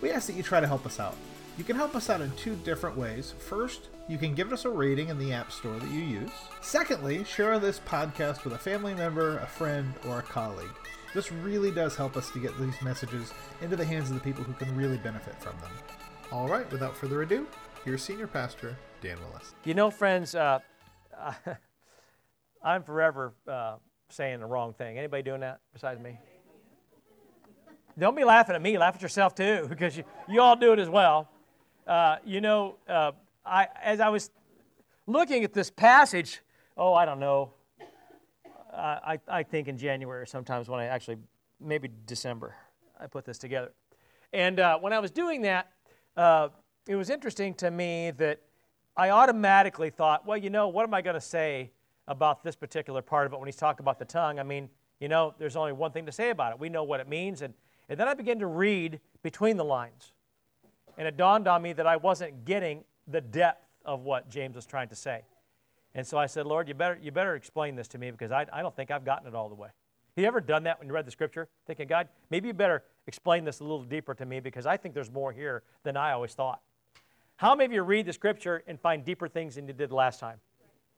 we ask that you try to help us out. You can help us out in two different ways. First, you can give us a rating in the App Store that you use. Secondly, share this podcast with a family member, a friend, or a colleague. This really does help us to get these messages into the hands of the people who can really benefit from them. All right, without further ado, here's Senior Pastor Dan Willis. You know, friends, uh, I'm forever uh, saying the wrong thing. Anybody doing that besides me? Don't be laughing at me. Laugh at yourself too, because you, you all do it as well. Uh, you know, uh, I, as I was looking at this passage, oh, I don't know. I, I think in January sometimes when I actually, maybe December, I put this together. And uh, when I was doing that, uh, it was interesting to me that I automatically thought, well, you know, what am I going to say about this particular part of it when he's talking about the tongue? I mean, you know, there's only one thing to say about it. We know what it means, and and then I began to read between the lines. And it dawned on me that I wasn't getting the depth of what James was trying to say. And so I said, Lord, you better, you better explain this to me because I, I don't think I've gotten it all the way. Have you ever done that when you read the scripture? Thinking, God, maybe you better explain this a little deeper to me because I think there's more here than I always thought. How many of you read the scripture and find deeper things than you did last time?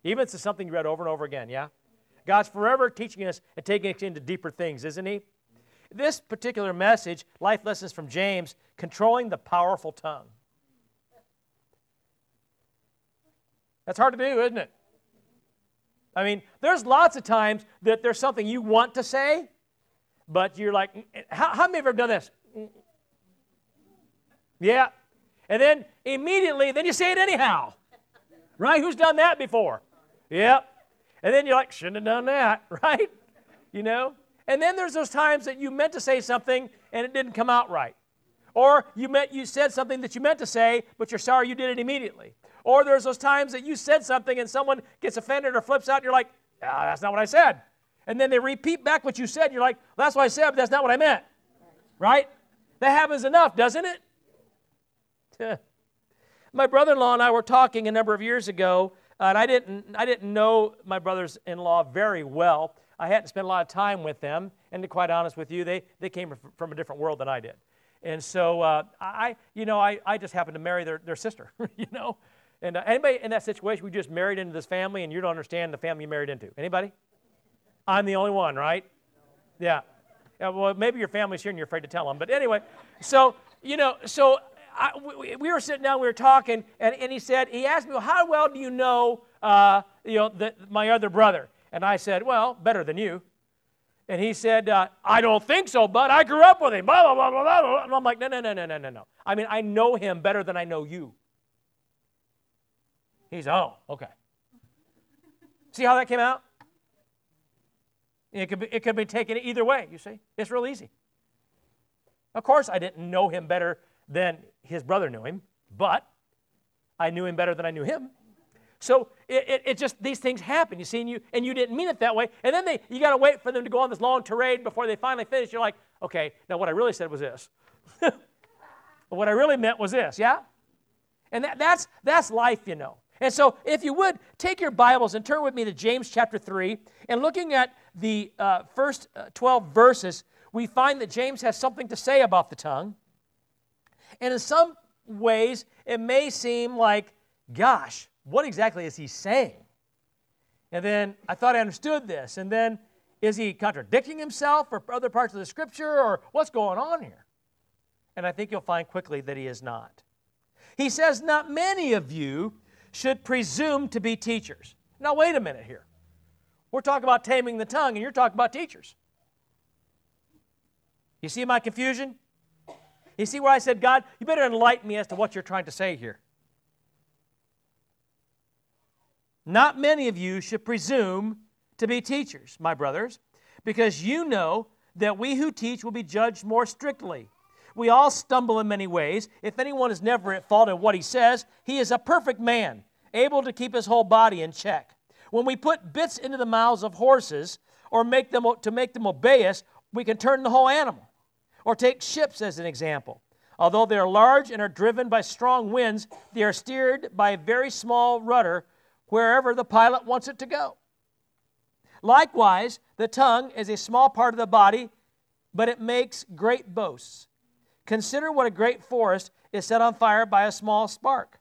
Even if it's something you read over and over again, yeah? God's forever teaching us and taking us into deeper things, isn't He? This particular message, Life Lessons from James, controlling the powerful tongue. That's hard to do, isn't it? I mean, there's lots of times that there's something you want to say, but you're like, mm, eh, how, how many of you have ever done this? Mm, mm. Yeah. And then immediately, then you say it anyhow. Right? Who's done that before? Yep. And then you're like, shouldn't have done that, right? You know? And then there's those times that you meant to say something and it didn't come out right. Or you meant you said something that you meant to say, but you're sorry you did it immediately. Or there's those times that you said something and someone gets offended or flips out and you're like, ah, that's not what I said. And then they repeat back what you said and you're like, that's what I said, but that's not what I meant. Right? That happens enough, doesn't it? my brother-in-law and I were talking a number of years ago, and I didn't, I didn't know my brothers-in-law very well. I hadn't spent a lot of time with them, and to be quite honest with you, they, they came from a different world than I did. And so uh, I, you know, I, I just happened to marry their, their sister, you know. And uh, anybody in that situation, we just married into this family, and you don't understand the family you married into. Anybody? I'm the only one, right? Yeah. yeah well, maybe your family's here and you're afraid to tell them. But anyway, so, you know, so I, we, we, were sitting down, we were talking, and, and he said, he asked me, well, how well do you know, uh, you know, the, my other brother? And I said, Well, better than you. And he said, uh, I don't think so, but I grew up with him. Blah, blah, blah, blah, blah. And I'm like, No, no, no, no, no, no, no. I mean, I know him better than I know you. He's, Oh, okay. See how that came out? It could, be, it could be taken either way, you see. It's real easy. Of course, I didn't know him better than his brother knew him, but I knew him better than I knew him. So it, it, it, just these things happen, you see, and you and you didn't mean it that way. And then they you got to wait for them to go on this long tirade before they finally finish. You're like, okay, now what I really said was this. what I really meant was this, yeah? And that, that's that's life, you know. And so, if you would take your Bibles and turn with me to James chapter 3, and looking at the uh, first uh, 12 verses, we find that James has something to say about the tongue. And in some ways, it may seem like, gosh, what exactly is he saying? And then I thought I understood this. And then is he contradicting himself or other parts of the scripture or what's going on here? And I think you'll find quickly that he is not. He says, Not many of you should presume to be teachers. Now, wait a minute here. We're talking about taming the tongue, and you're talking about teachers. You see my confusion? You see where I said, God, you better enlighten me as to what you're trying to say here. Not many of you should presume to be teachers, my brothers, because you know that we who teach will be judged more strictly. We all stumble in many ways. If anyone is never at fault in what he says, he is a perfect man, able to keep his whole body in check. When we put bits into the mouths of horses or make them to make them obey us, we can turn the whole animal. Or take ships as an example. Although they are large and are driven by strong winds, they are steered by a very small rudder wherever the pilot wants it to go. Likewise, the tongue is a small part of the body, but it makes great boasts. Consider what a great forest is set on fire by a small spark.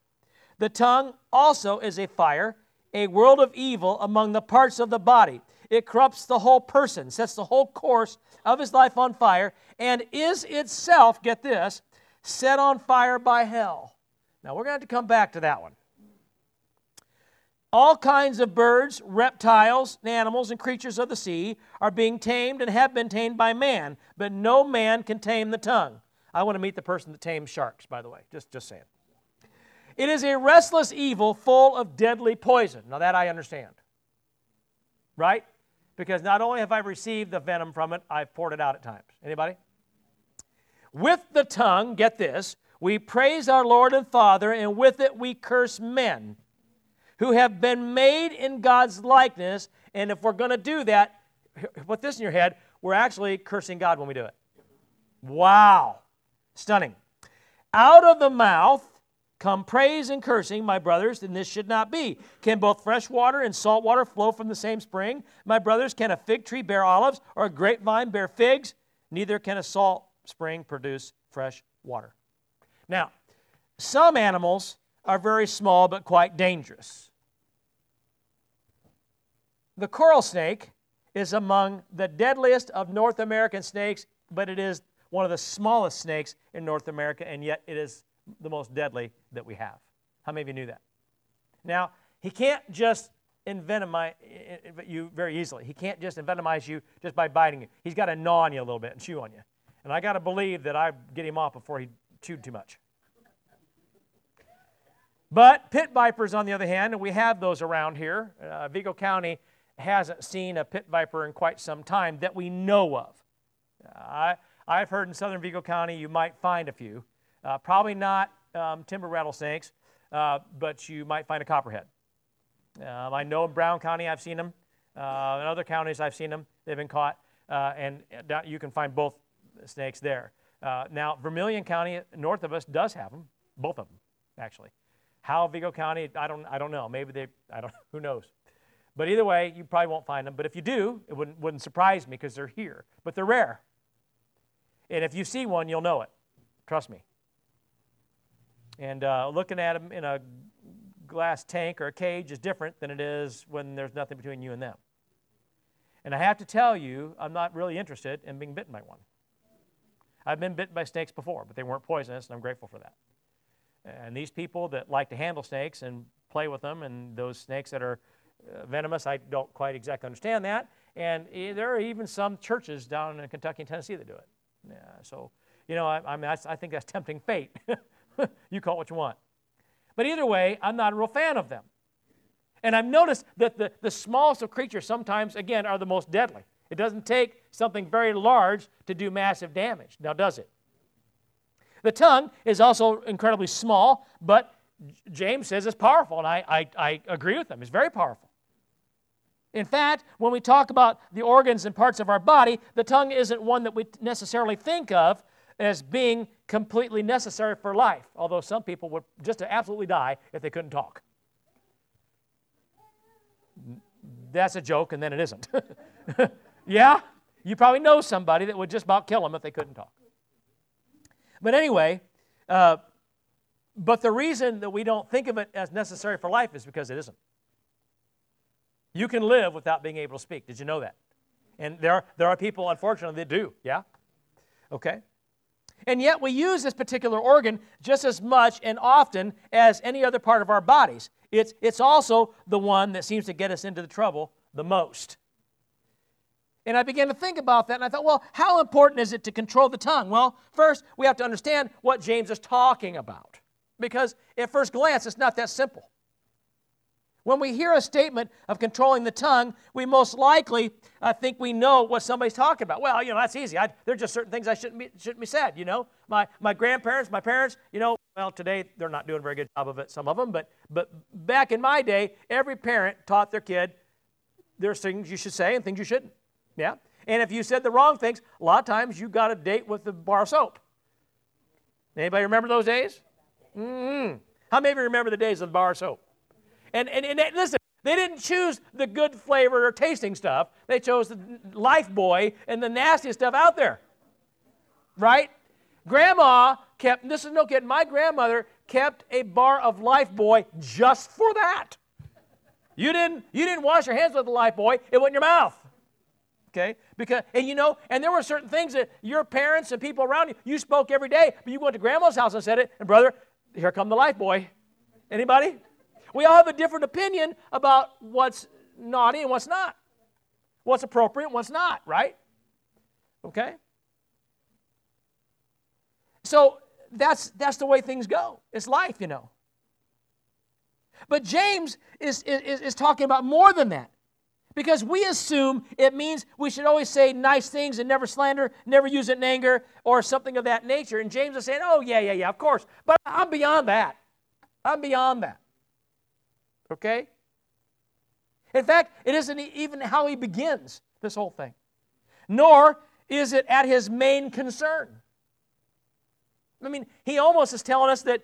The tongue also is a fire, a world of evil among the parts of the body. It corrupts the whole person, sets the whole course of his life on fire, and is itself, get this, set on fire by hell. Now, we're going to have to come back to that one. All kinds of birds, reptiles, animals, and creatures of the sea are being tamed and have been tamed by man, but no man can tame the tongue. I want to meet the person that tames sharks, by the way. Just, just saying. It is a restless evil full of deadly poison. Now, that I understand. Right? Because not only have I received the venom from it, I've poured it out at times. Anybody? With the tongue, get this, we praise our Lord and Father, and with it we curse men who have been made in God's likeness. And if we're going to do that, put this in your head, we're actually cursing God when we do it. Wow. Stunning. Out of the mouth come praise and cursing, my brothers, and this should not be. Can both fresh water and salt water flow from the same spring? My brothers, can a fig tree bear olives or a grapevine bear figs? Neither can a salt spring produce fresh water. Now, some animals are very small but quite dangerous. The coral snake is among the deadliest of North American snakes, but it is one of the smallest snakes in North America, and yet it is the most deadly that we have. How many of you knew that? Now, he can't just envenomize you very easily. He can't just envenomize you just by biting you. He's got to gnaw on you a little bit and chew on you. And I got to believe that I get him off before he chewed too much. But pit vipers, on the other hand, and we have those around here. Uh, Vigo County hasn't seen a pit viper in quite some time that we know of. I, I've heard in southern Vigo County you might find a few. Uh, probably not um, timber rattlesnakes, uh, but you might find a copperhead. Um, I know in Brown County I've seen them. Uh, in other counties I've seen them. They've been caught, uh, and you can find both snakes there. Uh, now, Vermillion County, north of us, does have them, both of them, actually. How Vigo County, I don't, I don't know. Maybe they, I don't, who knows. But either way, you probably won't find them. But if you do, it wouldn't, wouldn't surprise me because they're here. But they're rare. And if you see one, you'll know it. Trust me. And uh, looking at them in a glass tank or a cage is different than it is when there's nothing between you and them. And I have to tell you, I'm not really interested in being bitten by one. I've been bitten by snakes before, but they weren't poisonous, and I'm grateful for that. And these people that like to handle snakes and play with them, and those snakes that are Uh, venomous. I don't quite exactly understand that. And eh, there are even some churches down in Kentucky and Tennessee that do it. Yeah, so, you know, I, I mean, I think that's tempting fate. you call it what you want. But either way, I'm not a real fan of them. And I've noticed that the, the smallest of creatures sometimes, again, are the most deadly. It doesn't take something very large to do massive damage. Now, does it? The tongue is also incredibly small, but James says it's powerful, and I, I, I agree with him. It's very powerful. In fact, when we talk about the organs and parts of our body, the tongue isn't one that we necessarily think of as being completely necessary for life, although some people would just absolutely die if they couldn't talk. That's a joke, and then it isn't. yeah? You probably know somebody that would just about kill them if they couldn't talk. But anyway, uh, but the reason that we don't think of it as necessary for life is because it isn't. You can live without being able to speak. Did you know that? And there are, there are people, unfortunately, that do. Yeah? Okay? And yet we use this particular organ just as much and often as any other part of our bodies. It's, it's also the one that seems to get us into the trouble the most. And I began to think about that, and I thought, well, how important is it to control the tongue? Well, first, we have to understand what James is talking about. Because at first glance, it's not that simple. When we hear a statement of controlling the tongue, we most likely uh, think we know what somebody's talking about. Well, you know, that's easy. I, there are just certain things I shouldn't be, shouldn't be said, you know. My, my grandparents, my parents, you know, well, today they're not doing a very good job of it, some of them, but, but back in my day, every parent taught their kid there's things you should say and things you shouldn't. Yeah? And if you said the wrong things, a lot of times you got a date with the bar soap. Anybody remember those days? Mm-hmm. How many of you remember the days of the bar soap? And, and, and listen, they didn't choose the good flavor or tasting stuff. They chose the Lifebuoy and the nastiest stuff out there. Right? Grandma kept, this is no kidding, my grandmother kept a bar of Lifebuoy just for that. You didn't, you didn't wash your hands with the Lifebuoy, it went in your mouth. Okay? Because, and you know, and there were certain things that your parents and people around you, you spoke every day, but you went to grandma's house and said it, and brother, here come the Lifebuoy. Anybody? We all have a different opinion about what's naughty and what's not. What's appropriate and what's not, right? Okay? So that's that's the way things go. It's life, you know. But James is, is, is talking about more than that. Because we assume it means we should always say nice things and never slander, never use it in anger or something of that nature. And James is saying, oh, yeah, yeah, yeah, of course. But I'm beyond that. I'm beyond that. Okay? In fact, it isn't even how he begins this whole thing, nor is it at his main concern. I mean, he almost is telling us that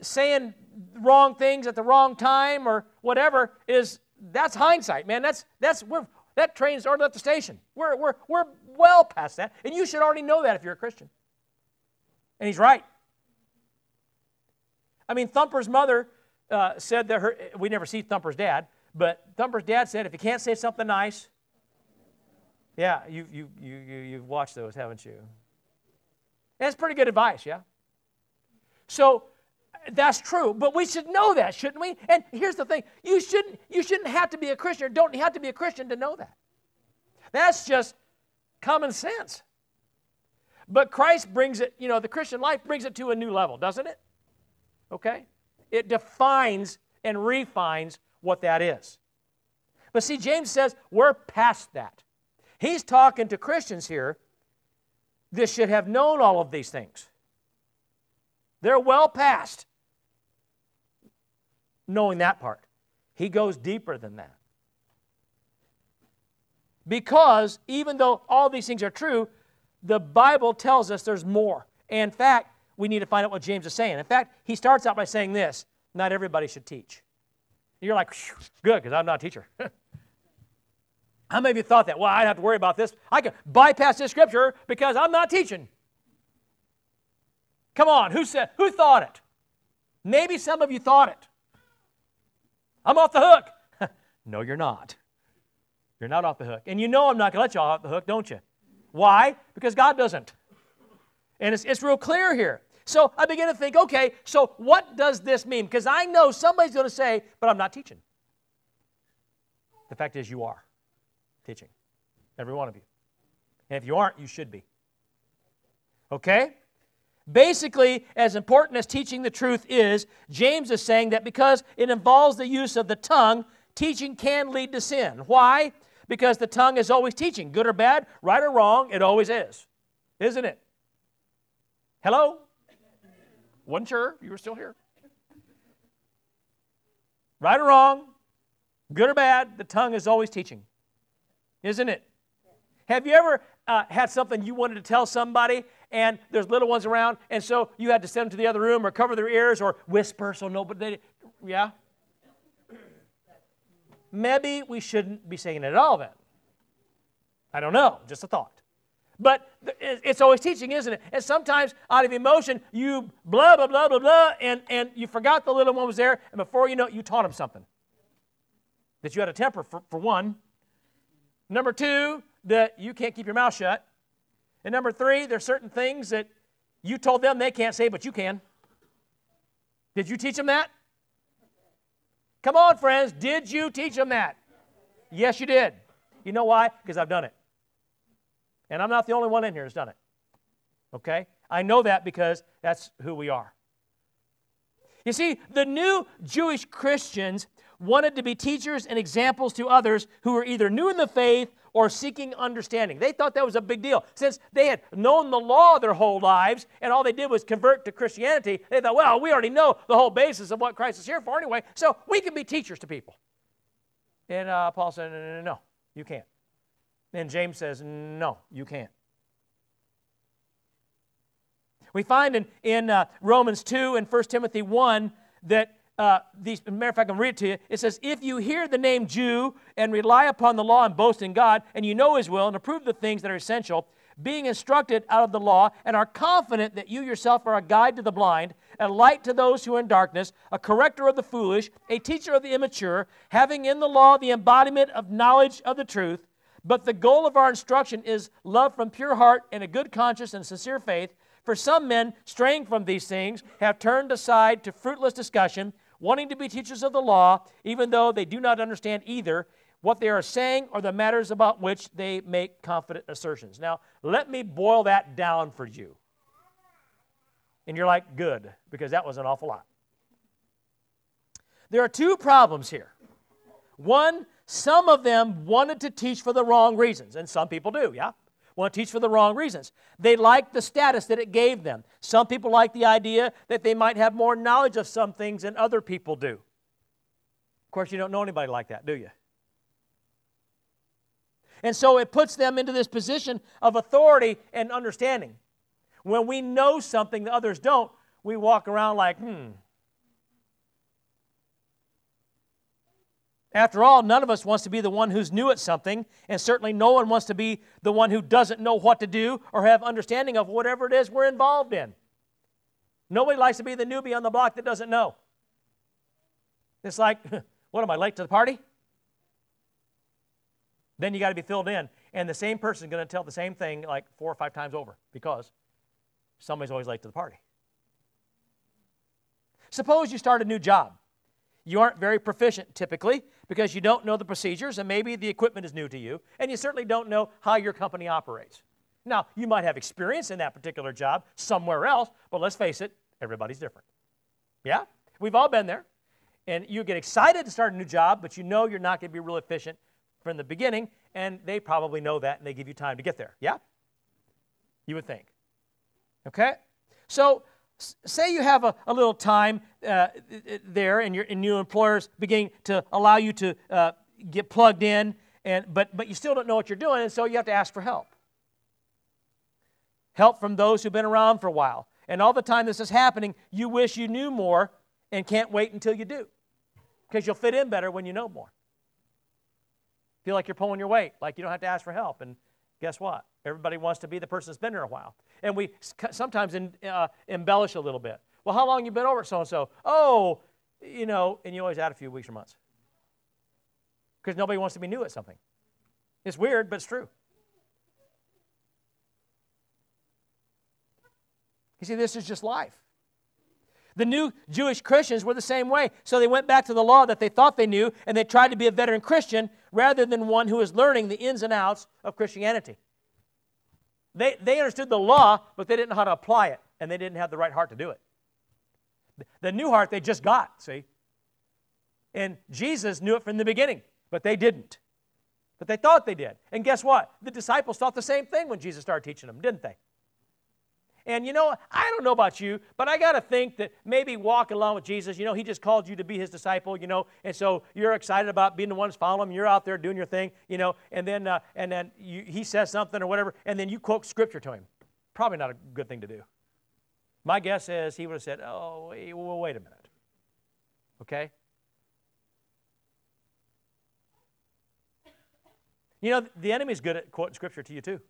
saying wrong things at the wrong time or whatever is that's hindsight, man. That's that's we're that train's already at the station. We're we're we're well past that, and you should already know that if you're a Christian. And he's right. I mean, Thumper's mother uh, said that her, we never see Thumper's dad, but Thumper's dad said, if you can't say something nice, yeah, you, you, you, you, you've watched those, haven't you? That's pretty good advice, yeah? So that's true, but we should know that, shouldn't we? And here's the thing you shouldn't, you shouldn't have to be a Christian or don't have to be a Christian to know that. That's just common sense. But Christ brings it, you know, the Christian life brings it to a new level, doesn't it? Okay? It defines and refines what that is. But see, James says we're past that. He's talking to Christians here that should have known all of these things. They're well past knowing that part. He goes deeper than that. Because even though all these things are true, the Bible tells us there's more. In fact, we need to find out what James is saying. In fact, he starts out by saying this not everybody should teach. You're like, good, because I'm not a teacher. How many of you thought that? Well, I don't have to worry about this. I can bypass this scripture because I'm not teaching. Come on, who said who thought it? Maybe some of you thought it. I'm off the hook. no, you're not. You're not off the hook. And you know I'm not going to let you off the hook, don't you? Why? Because God doesn't. And it's, it's real clear here. So I begin to think, okay, so what does this mean? Because I know somebody's going to say, but I'm not teaching. The fact is, you are teaching. Every one of you. And if you aren't, you should be. Okay? Basically, as important as teaching the truth is, James is saying that because it involves the use of the tongue, teaching can lead to sin. Why? Because the tongue is always teaching, good or bad, right or wrong, it always is. Isn't it? Hello? Wasn't sure you were still here. Right or wrong, good or bad, the tongue is always teaching, isn't it? Have you ever uh, had something you wanted to tell somebody and there's little ones around, and so you had to send them to the other room or cover their ears or whisper so nobody, yeah? Maybe we shouldn't be saying it at all then. I don't know, just a thought. But it's always teaching, isn't it? And sometimes out of emotion, you blah, blah, blah, blah, blah, and, and you forgot the little one was there, and before you know it, you taught him something. That you had a temper, for, for one. Number two, that you can't keep your mouth shut. And number three, there's certain things that you told them they can't say, but you can. Did you teach them that? Come on, friends. Did you teach them that? Yes, you did. You know why? Because I've done it. And I'm not the only one in here who's done it. Okay? I know that because that's who we are. You see, the new Jewish Christians wanted to be teachers and examples to others who were either new in the faith or seeking understanding. They thought that was a big deal. Since they had known the law their whole lives and all they did was convert to Christianity, they thought, well, we already know the whole basis of what Christ is here for anyway, so we can be teachers to people. And uh, Paul said, no, no, no, no, you can't. And James says, no, you can't. We find in, in uh, Romans 2 and 1 Timothy 1 that uh, these, matter of fact, I can read it to you. It says, If you hear the name Jew and rely upon the law and boast in God, and you know His will and approve the things that are essential, being instructed out of the law, and are confident that you yourself are a guide to the blind, a light to those who are in darkness, a corrector of the foolish, a teacher of the immature, having in the law the embodiment of knowledge of the truth. But the goal of our instruction is love from pure heart and a good conscience and sincere faith. For some men, straying from these things, have turned aside to fruitless discussion wanting to be teachers of the law, even though they do not understand either what they are saying or the matters about which they make confident assertions. Now, let me boil that down for you. And you're like, good, because that was an awful lot. There are two problems here. One, some of them wanted to teach for the wrong reasons, and some people do, yeah? want to teach for the wrong reasons. They like the status that it gave them. Some people like the idea that they might have more knowledge of some things than other people do. Of course, you don't know anybody like that, do you? And so it puts them into this position of authority and understanding. When we know something that others don't, we walk around like, hmm, After all, none of us wants to be the one who's new at something, and certainly no one wants to be the one who doesn't know what to do or have understanding of whatever it is we're involved in. Nobody likes to be the newbie on the block that doesn't know. It's like, what am I late to the party? Then you got to be filled in, and the same person is going to tell the same thing like four or five times over because somebody's always late to the party. Suppose you start a new job. You aren't very proficient typically because you don't know the procedures and maybe the equipment is new to you and you certainly don't know how your company operates. Now, you might have experience in that particular job somewhere else, but let's face it, everybody's different. Yeah? We've all been there. And you get excited to start a new job, but you know you're not going to be real efficient from the beginning, and they probably know that and they give you time to get there. Yeah? You would think. Okay? So, say you have a, a little time uh, there and your, new employer's beginning to allow you to uh, get plugged in, and, but, but you still don't know what you're doing, and so you have to ask for help. Help from those who've been around for a while. And all the time this is happening, you wish you knew more and can't wait until you do because you'll fit in better when you know more. Feel like you're pulling your weight, like you don't have to ask for help. And guess what? Everybody wants to be the person that's been there a while. And we sometimes in, uh, embellish a little bit. Well, how long you been over at so and so? Oh, you know, and you always add a few weeks or months. Because nobody wants to be new at something. It's weird, but it's true. You see, this is just life. The new Jewish Christians were the same way. So they went back to the law that they thought they knew, and they tried to be a veteran Christian rather than one who was learning the ins and outs of Christianity. They, they understood the law, but they didn't know how to apply it, and they didn't have the right heart to do it. The new heart they just got, see? And Jesus knew it from the beginning, but they didn't. But they thought they did. And guess what? The disciples thought the same thing when Jesus started teaching them, didn't they? And you know, I don't know about you, but I got to think that maybe walking along with Jesus, you know, he just called you to be his disciple, you know, and so you're excited about being the one following him. You're out there doing your thing, you know, and then uh, and then you, he says something or whatever, and then you quote scripture to him. Probably not a good thing to do. My guess is he would have said, "Oh, well, wait a minute." Okay. You know, the enemy's good at quoting scripture to you too.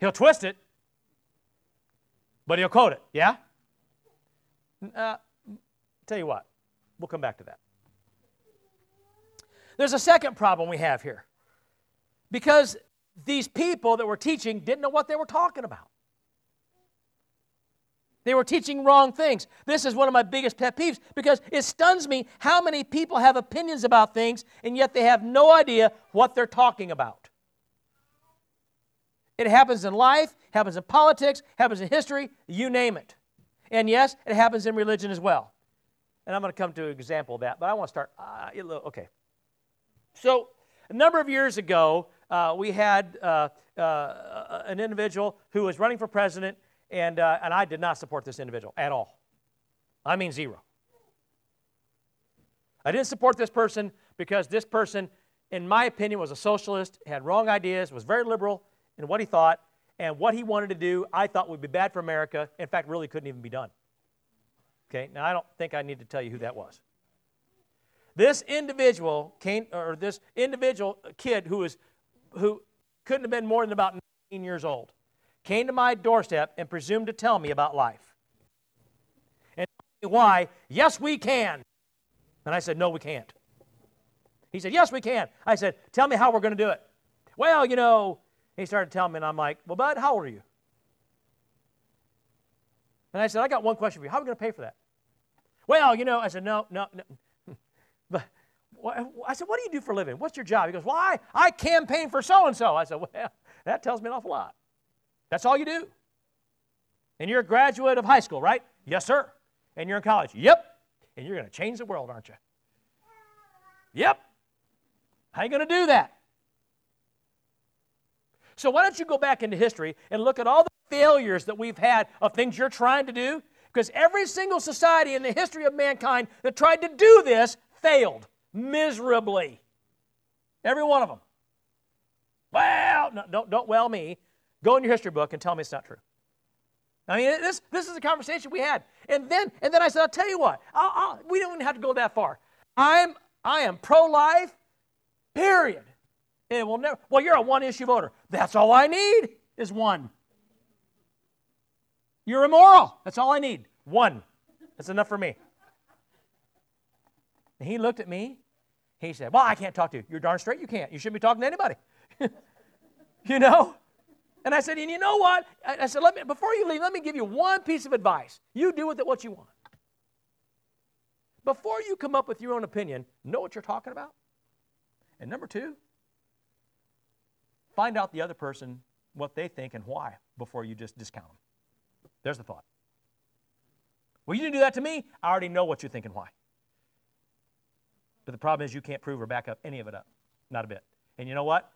He'll twist it, but he'll quote it. Yeah? Uh, tell you what, we'll come back to that. There's a second problem we have here. Because these people that were teaching didn't know what they were talking about. They were teaching wrong things. This is one of my biggest pet peeves because it stuns me how many people have opinions about things and yet they have no idea what they're talking about. It happens in life, happens in politics, happens in history, you name it. And yes, it happens in religion as well. And I'm going to come to an example of that, but I want to start. Uh, okay. So, a number of years ago, uh, we had uh, uh, an individual who was running for president, and, uh, and I did not support this individual at all. I mean, zero. I didn't support this person because this person, in my opinion, was a socialist, had wrong ideas, was very liberal in what he thought, and what he wanted to do, I thought would be bad for America. In fact, really couldn't even be done. Okay, now I don't think I need to tell you who that was. This individual came, or this individual kid who was, who couldn't have been more than about 19 years old, came to my doorstep and presumed to tell me about life. And why? Yes, we can. And I said, No, we can't. He said, Yes, we can. I said, Tell me how we're going to do it. Well, you know, he started telling me, and I'm like, Well, Bud, how old are you? And I said, I got one question for you. How are we going to pay for that? Well, you know, I said, No, no, no. But I said, What do you do for a living? What's your job? He goes, Well, I, I campaign for so and so. I said, Well, that tells me an awful lot. That's all you do. And you're a graduate of high school, right? Yes, sir. And you're in college? Yep. And you're going to change the world, aren't you? Yep. How are you going to do that? So, why don't you go back into history and look at all the failures that we've had of things you're trying to do? Because every single society in the history of mankind that tried to do this failed miserably. Every one of them. Well, no, don't, don't well me. Go in your history book and tell me it's not true. I mean, this, this is a conversation we had. And then, and then I said, I'll tell you what, I'll, I'll, we don't even have to go that far. I'm, I am pro life, period. It will never, well, you're a one issue voter. That's all I need is one. You're immoral. That's all I need. One. That's enough for me. And he looked at me. He said, Well, I can't talk to you. You're darn straight you can't. You shouldn't be talking to anybody. you know? And I said, And you know what? I, said, let me, Before you leave, let me give you one piece of advice. You do with it what you want. Before you come up with your own opinion, know what you're talking about. And number two, find out the other person what they think and why before you just discount them. There's the thought. Well, you didn't do that to me. I already know what you think and why. But the problem is you can't prove or back up any of it up. Not a bit. And you know what?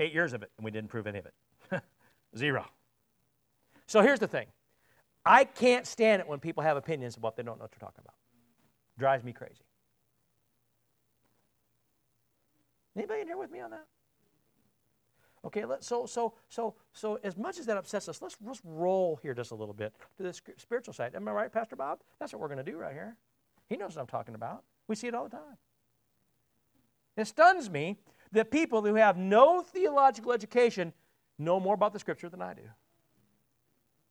Eight years of it, and we didn't prove any of it. Zero. So here's the thing I can't stand it when people have opinions about they don't know what they're talking about. Drives me crazy. Anybody in here with me on that? Okay, let, so so so so as much as that upsets us, let's let's roll here just a little bit to the spiritual side. Am I right, Pastor Bob? That's what we're going to do right here. He knows what I'm talking about. We see it all the time. It stuns me that people who have no theological education know more about the Scripture than I do.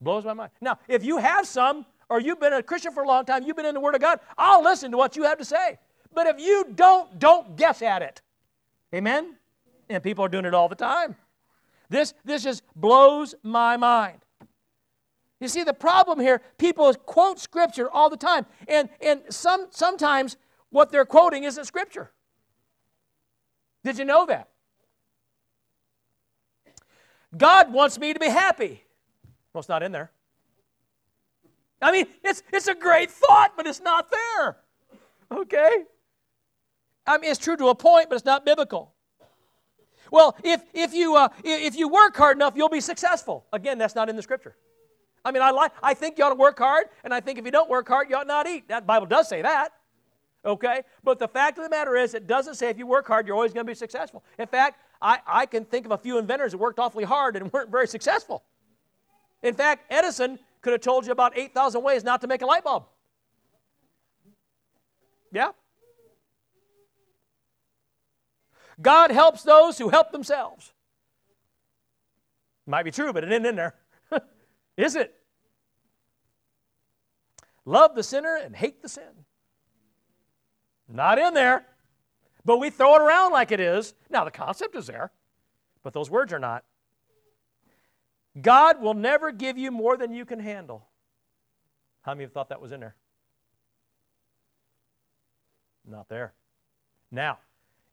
Blows my mind. Now, if you have some, or you've been a Christian for a long time, you've been in the Word of God, I'll listen to what you have to say. But if you don't, don't guess at it. Amen? And people are doing it all the time. This, this just blows my mind. You see, the problem here, people quote Scripture all the time. And, and some, sometimes what they're quoting isn't Scripture. Did you know that? God wants me to be happy. Well, it's not in there. I mean, it's, it's a great thought, but it's not there. Okay? I mean, it's true to a point, but it's not biblical. Well, if, if, you, uh, if you work hard enough, you'll be successful. Again, that's not in the scripture. I mean, I, like, I think you ought to work hard, and I think if you don't work hard, you ought not eat. That Bible does say that. Okay? But the fact of the matter is, it doesn't say if you work hard, you're always going to be successful. In fact, I, I can think of a few inventors that worked awfully hard and weren't very successful. In fact, Edison could have told you about 8,000 ways not to make a light bulb. Yeah? God helps those who help themselves. Might be true, but it isn't in there. Is it? Love the sinner and hate the sin. Not in there. But we throw it around like it is. Now, the concept is there, but those words are not. God will never give you more than you can handle. How many have thought that was in there? Not there. Now,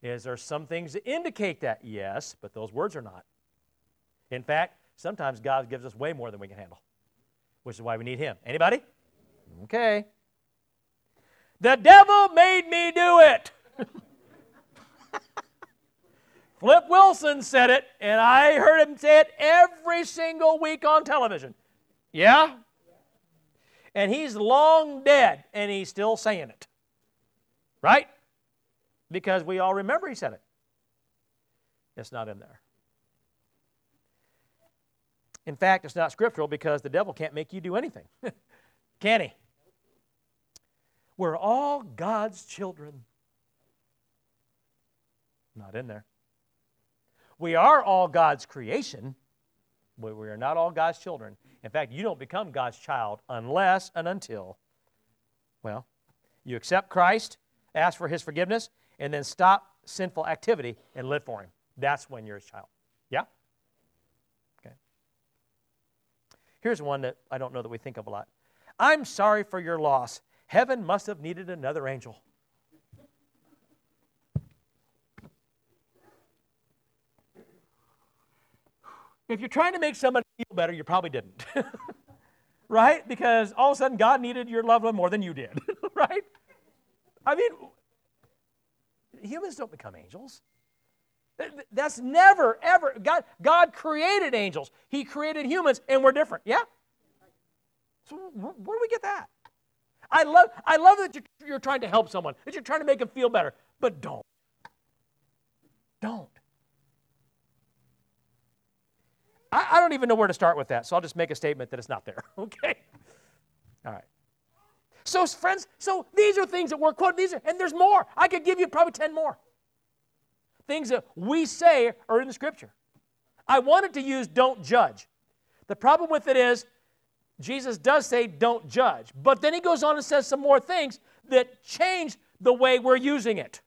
is there some things that indicate that? Yes, but those words are not. In fact, sometimes God gives us way more than we can handle. which is why we need him. Anybody? Okay. The devil made me do it. Flip Wilson said it, and I heard him say it every single week on television. Yeah? And he's long dead, and he's still saying it. Right? Because we all remember he said it. It's not in there. In fact, it's not scriptural because the devil can't make you do anything. Can he? We're all God's children. Not in there. We are all God's creation, but we are not all God's children. In fact, you don't become God's child unless and until, well, you accept Christ, ask for his forgiveness, and then stop sinful activity and live for him. That's when you're a child. Yeah? Okay. Here's one that I don't know that we think of a lot. I'm sorry for your loss. Heaven must have needed another angel. If you're trying to make somebody feel better, you probably didn't. right? Because all of a sudden God needed your loved one more than you did. right? I mean, humans don't become angels. That's never, ever. God, God created angels. He created humans, and we're different. Yeah? So where do we get that? I love, I love that you're, trying to help someone, that you're trying to make them feel better, but don't. Don't. I don't even know where to start with that, so I'll just make a statement that it's not there. Okay? All right. So, friends, so these are things that we're quoting. These are, and there's more. I could give you probably 10 more. Things that we say are in the scripture. I wanted to use don't judge. The problem with it is Jesus does say don't judge, but then he goes on and says some more things that change the way we're using it.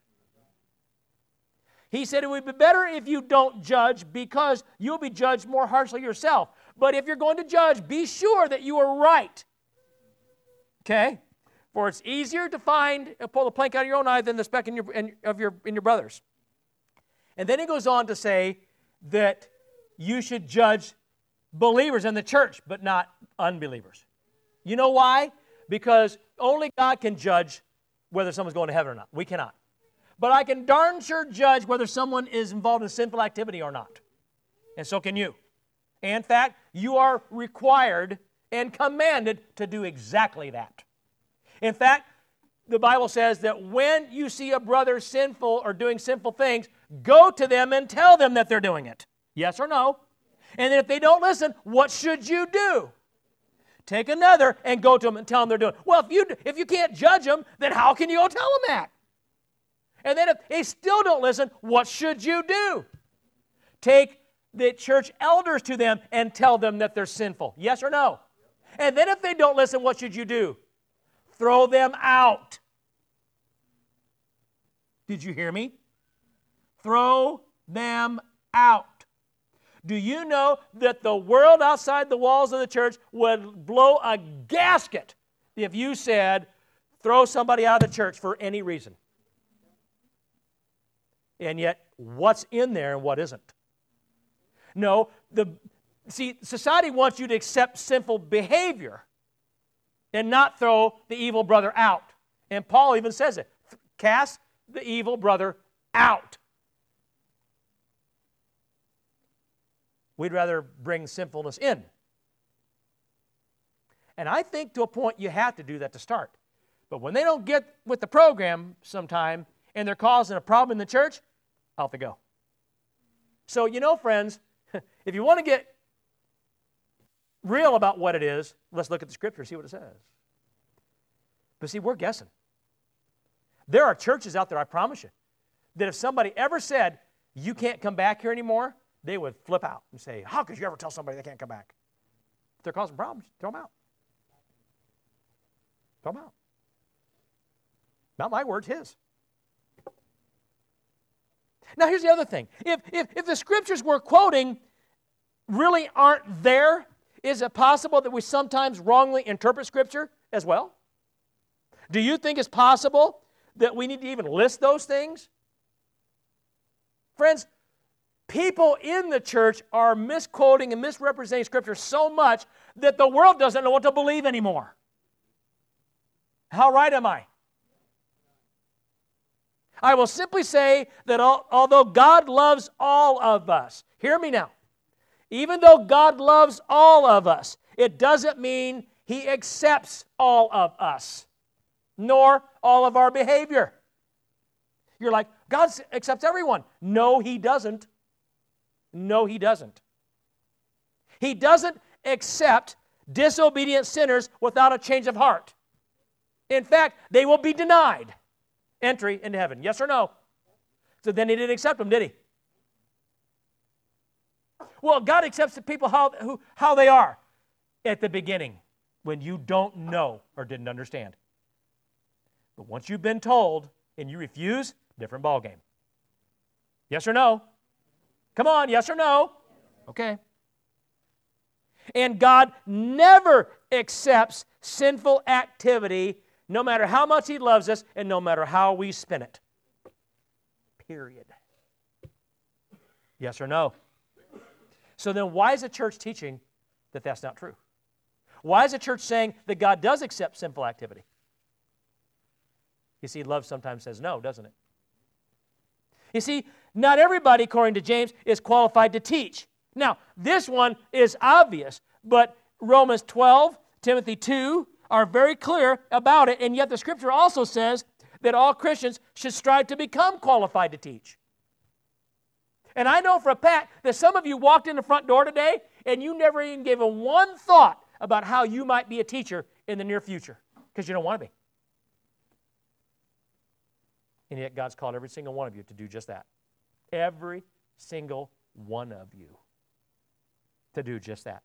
He said it would be better if you don't judge because you'll be judged more harshly yourself. But if you're going to judge, be sure that you are right. Okay? For it's easier to find, and pull the plank out of your own eye than the speck in your, in, of your, in your brother's. And then he goes on to say that you should judge believers in the church, but not unbelievers. You know why? Because only God can judge whether someone's going to heaven or not. We cannot but I can darn sure judge whether someone is involved in sinful activity or not. And so can you. In fact, you are required and commanded to do exactly that. In fact, the Bible says that when you see a brother sinful or doing sinful things, go to them and tell them that they're doing it. Yes or no? And if they don't listen, what should you do? Take another and go to them and tell them they're doing. it. Well, if you if you can't judge them, then how can you go tell them that? And then if they still don't listen, what should you do? Take the church elders to them and tell them that they're sinful. Yes or no? And then if they don't listen, what should you do? Throw them out. Did you hear me? Throw them out. Do you know that the world outside the walls of the church would blow a gasket if you said, throw somebody out of the church for any reason? and yet what's in there and what isn't. No, the see, society wants you to accept sinful behavior and not throw the evil brother out. And Paul even says it cast the evil brother out. We'd rather bring sinfulness in. And I think to a point you have to do that to start. But when they don't get with the program sometime and they're causing a problem in the church, out they go. So, you know, friends, if you want to get real about what it is, let's look at the scripture, and see what it says. But see, we're guessing. There are churches out there, I promise you, that if somebody ever said, you can't come back here anymore, they would flip out and say, How could you ever tell somebody they can't come back? If they're causing problems, throw them out. Throw them out. Not my words, his. Now, here's the other thing if, if, if the scriptures we're quoting really aren't there, is it possible that we sometimes wrongly interpret scripture as well? Do you think it's possible that we need to even list those things? Friends, people in the church are misquoting and misrepresenting Scripture so much that the world doesn't know what to believe anymore. How right am I? I will simply say that although God loves all of us, hear me now, even though God loves all of us, it doesn't mean He accepts all of us, nor all of our behavior. You're like, God accepts everyone. No, He doesn't. No, He doesn't. He doesn't accept disobedient sinners without a change of heart. In fact, they will be denied entry into heaven. Yes or no? So then he didn't accept them, did he? Well, God accepts the people how, who, how they are at the beginning when you don't know or didn't understand. But once you've been told and you refuse, different ballgame. Yes or no? Come on, yes or no? Okay. And God never accepts sinful activity no matter how much He loves us and no matter how we spin it. Period. Yes or no? So then, why is the church teaching that that's not true? Why is the church saying that God does accept sinful activity? You see, love sometimes says no, doesn't it? You see, not everybody, according to James, is qualified to teach. Now, this one is obvious, but Romans 12, Timothy 2, are very clear about it, and yet the scripture also says that all Christians should strive to become qualified to teach. And I know for a fact that some of you walked in the front door today and you never even gave a one thought about how you might be a teacher in the near future because you don't want to be. And yet God's called every single one of you to do just that. Every single one of you to do just that.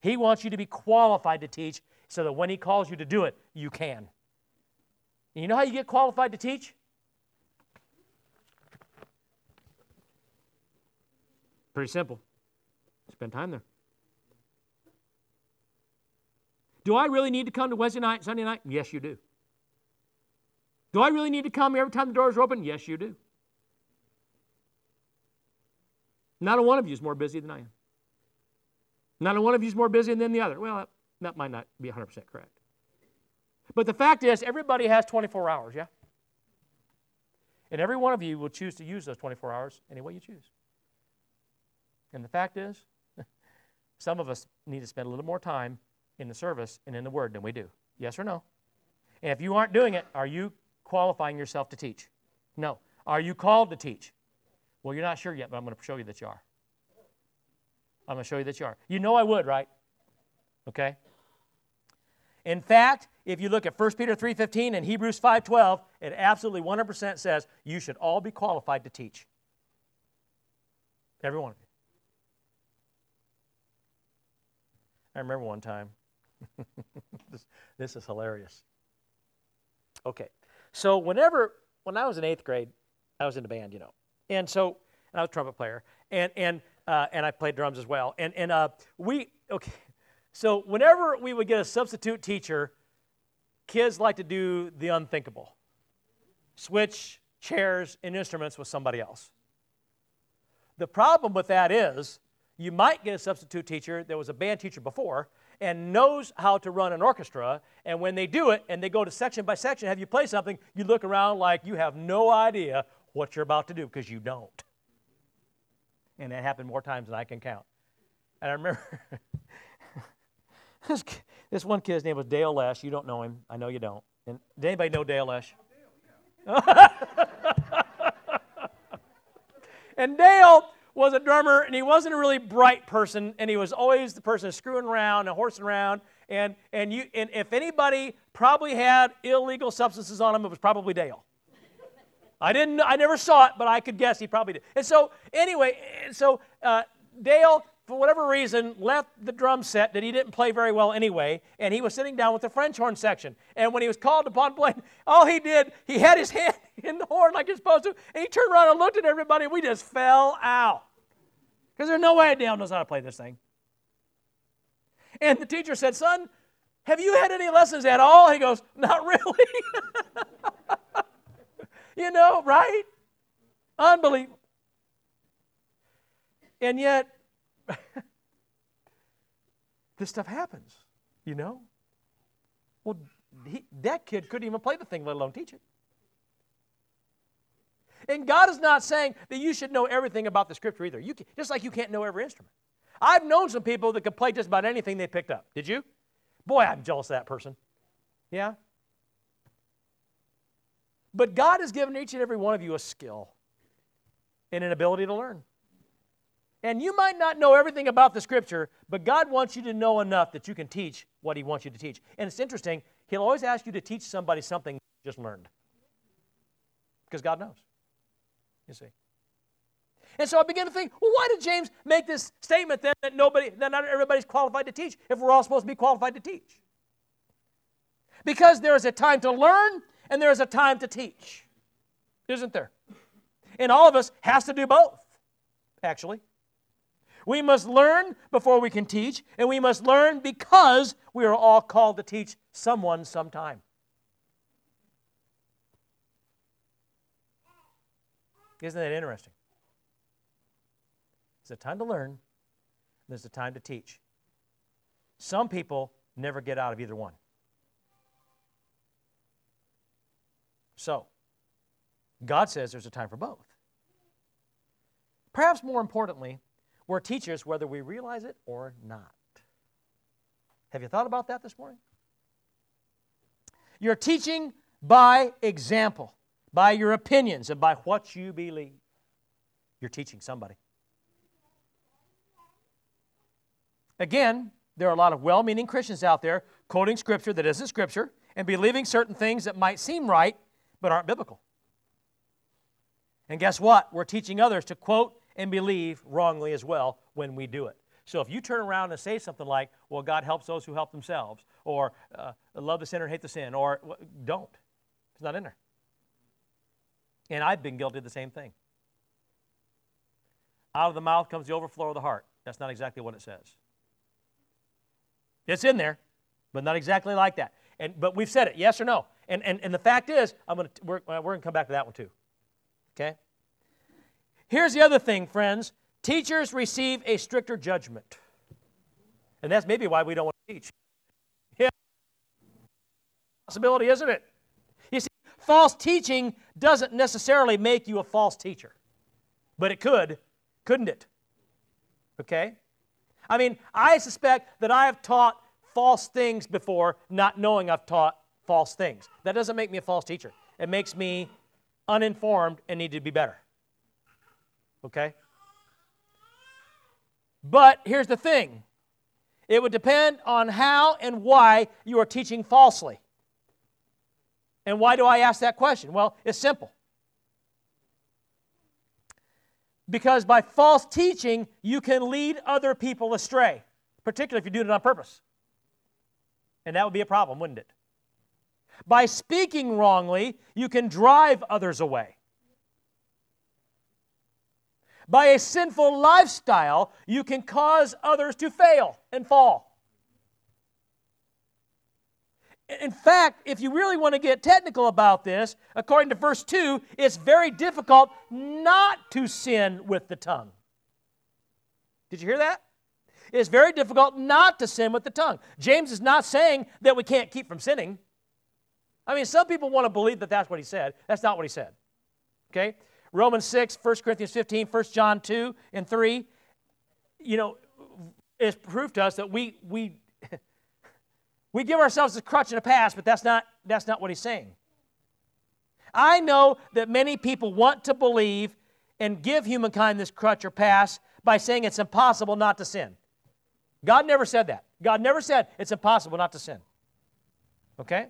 He wants you to be qualified to teach so that when He calls you to do it, you can. And you know how you get qualified to teach? Pretty simple. Spend time there. Do I really need to come to Wednesday night, Sunday night? Yes, you do. Do I really need to come every time the doors are open? Yes, you do. Not a one of you is more busy than I am. Not a one of you is more busy than the other. Well, that, that might not be 100% correct. But the fact is, everybody has 24 hours, yeah? And every one of you will choose to use those 24 hours any way you choose. And the fact is, some of us need to spend a little more time in the service and in the Word than we do. Yes or no? And if you aren't doing it, are you qualifying yourself to teach? No. Are you called to teach? Well, you're not sure yet, but I'm going to show you that you are. I'm going to show you that you are. You know I would, right? Okay? In fact, if you look at 1 Peter 3:15 and Hebrews 5:12, it absolutely 100% says you should all be qualified to teach. Every one of you. I remember one time. this, this is hilarious. Okay. So whenever when I was in 8th grade, I was in the band, you know. And so and I was a trumpet player and and uh, and I played drums as well. And and uh, we okay. So whenever we would get a substitute teacher, kids like to do the unthinkable. Switch chairs and instruments with somebody else. The problem with that is you might get a substitute teacher that was a band teacher before and knows how to run an orchestra. And when they do it and they go to section by section, have you play something, you look around like you have no idea what you're about to do because you don't. And that happened more times than I can count. And I remember this, this one kid's name was Dale Lesh. You don't know him. I know you don't. And did anybody know Dale Lesh? and Dale was a drummer, and he wasn't a really bright person, and he was always the person screwing around and horsing around. And, and, you, and if anybody probably had illegal substances on him, it was probably Dale. I didn't. I never saw it, but I could guess he probably did. And so, anyway, so uh, Dale, for whatever reason, left the drum set that he didn't play very well anyway, and he was sitting down with the French horn section. And when he was called upon playing, all he did, he had his hand in the horn like he's supposed to, and he turned around and looked at everybody, and we just fell out. Because there's no way Dale knows how to play this thing. And the teacher said, Son, have you had any lessons at all? He goes, Not really. you know, right? Unbelievable. And yet, this stuff happens, you know? Well, he, that kid couldn't even play the thing, let alone teach it. And God is not saying that you should know everything about the scripture either. You can, just like you can't know every instrument. I've known some people that could play just about anything they picked up. Did you? Boy, I'm jealous of that person. Yeah? But God has given each and every one of you a skill and an ability to learn. And you might not know everything about the scripture, but God wants you to know enough that you can teach what He wants you to teach. And it's interesting, He'll always ask you to teach somebody something you just learned. Because God knows. You see. And so I began to think, well, why did James make this statement then that nobody, that not everybody's qualified to teach if we're all supposed to be qualified to teach? Because there is a time to learn and there is a time to teach. Isn't there? And all of us has to do both, actually. We must learn before we can teach, and we must learn because we are all called to teach someone sometime. Isn't that interesting? There's a time to learn, there's a time to teach. Some people never get out of either one. So, God says there's a time for both. Perhaps more importantly, we're teachers whether we realize it or not. Have you thought about that this morning? You're teaching by example, by your opinions, and by what you believe. You're teaching somebody. Again, there are a lot of well meaning Christians out there quoting scripture that isn't scripture and believing certain things that might seem right but aren't biblical. And guess what? We're teaching others to quote and believe wrongly as well when we do it. So if you turn around and say something like, well, God helps those who help themselves, or uh, love the sinner, hate the sin, or don't. It's not in there. And I've been guilty of the same thing. Out of the mouth comes the overflow of the heart. That's not exactly what it says. It's in there, but not exactly like that. And, but we've said it, yes or no. And, and, and the fact is, I'm gonna, we're, uh, we're going to come back to that one too. Okay? Here's the other thing, friends teachers receive a stricter judgment. And that's maybe why we don't want to teach. Yeah. Possibility, isn't it? False teaching doesn't necessarily make you a false teacher, but it could, couldn't it? Okay? I mean, I suspect that I have taught false things before, not knowing I've taught false things. That doesn't make me a false teacher. It makes me uninformed and need to be better. Okay? But here's the thing it would depend on how and why you are teaching falsely. And why do I ask that question? Well, it's simple. Because by false teaching, you can lead other people astray, particularly if you do it on purpose. And that would be a problem, wouldn't it? By speaking wrongly, you can drive others away. By a sinful lifestyle, you can cause others to fail and fall. In fact, if you really want to get technical about this, according to verse 2, it's very difficult not to sin with the tongue. Did you hear that? It's very difficult not to sin with the tongue. James is not saying that we can't keep from sinning. I mean, some people want to believe that that's what he said. That's not what he said. Okay? Romans 6, 1 Corinthians 15, 1 John 2 and 3, you know, is proof to us that we, we we give ourselves a crutch and a pass, but that's not, that's not what he's saying. I know that many people want to believe and give humankind this crutch or pass by saying it's impossible not to sin. God never said that. God never said it's impossible not to sin. Okay?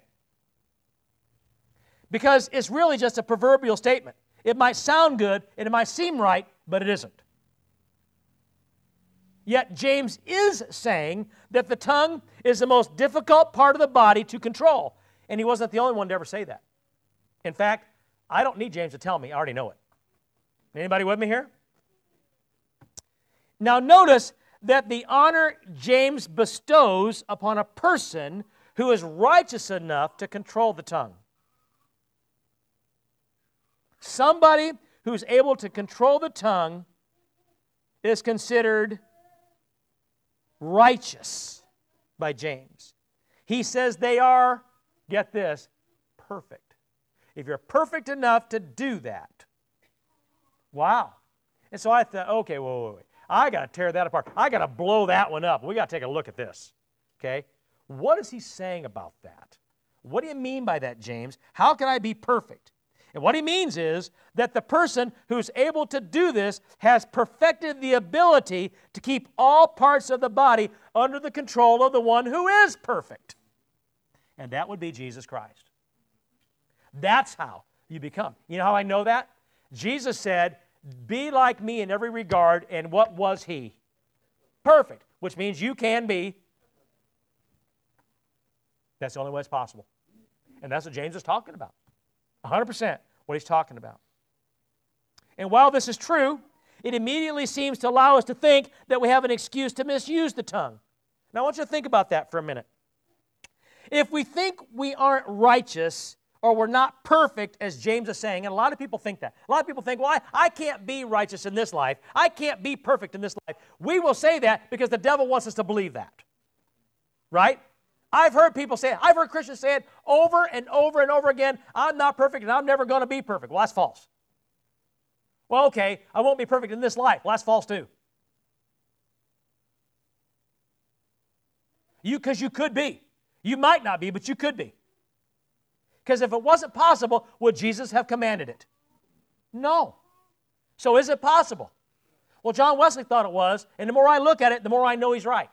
Because it's really just a proverbial statement. It might sound good and it might seem right, but it isn't. Yet James is saying that the tongue is the most difficult part of the body to control. And he wasn't the only one to ever say that. In fact, I don't need James to tell me, I already know it. Anybody with me here? Now notice that the honor James bestows upon a person who is righteous enough to control the tongue. Somebody who's able to control the tongue is considered righteous by James. He says they are, get this, perfect. If you're perfect enough to do that, wow. And so I thought, okay, wait, wait, wait. I got to tear that apart. I got to blow that one up. We got to take a look at this. Okay? What is he saying about that? What do you mean by that, James? How can I be perfect? And what he means is that the person who's able to do this has perfected the ability to keep all parts of the body under the control of the one who is perfect. And that would be Jesus Christ. That's how you become. You know how I know that? Jesus said, Be like me in every regard. And what was he? Perfect, which means you can be. That's the only way it's possible. And that's what James is talking about. 100% what he's talking about. And while this is true, it immediately seems to allow us to think that we have an excuse to misuse the tongue. Now, I want you to think about that for a minute. If we think we aren't righteous or we're not perfect, as James is saying, and a lot of people think that. A lot of people think, well, I, I can't be righteous in this life. I can't be perfect in this life. We will say that because the devil wants us to believe that. Right? I've heard people say it. I've heard Christians say it over and over and over again. I'm not perfect and I'm never going to be perfect. Well, that's false. Well, okay, I won't be perfect in this life. Well, that's false too. You, because you could be. You might not be, but you could be. Because if it wasn't possible, would Jesus have commanded it? No. So is it possible? Well, John Wesley thought it was, and the more I look at it, the more I know he's right.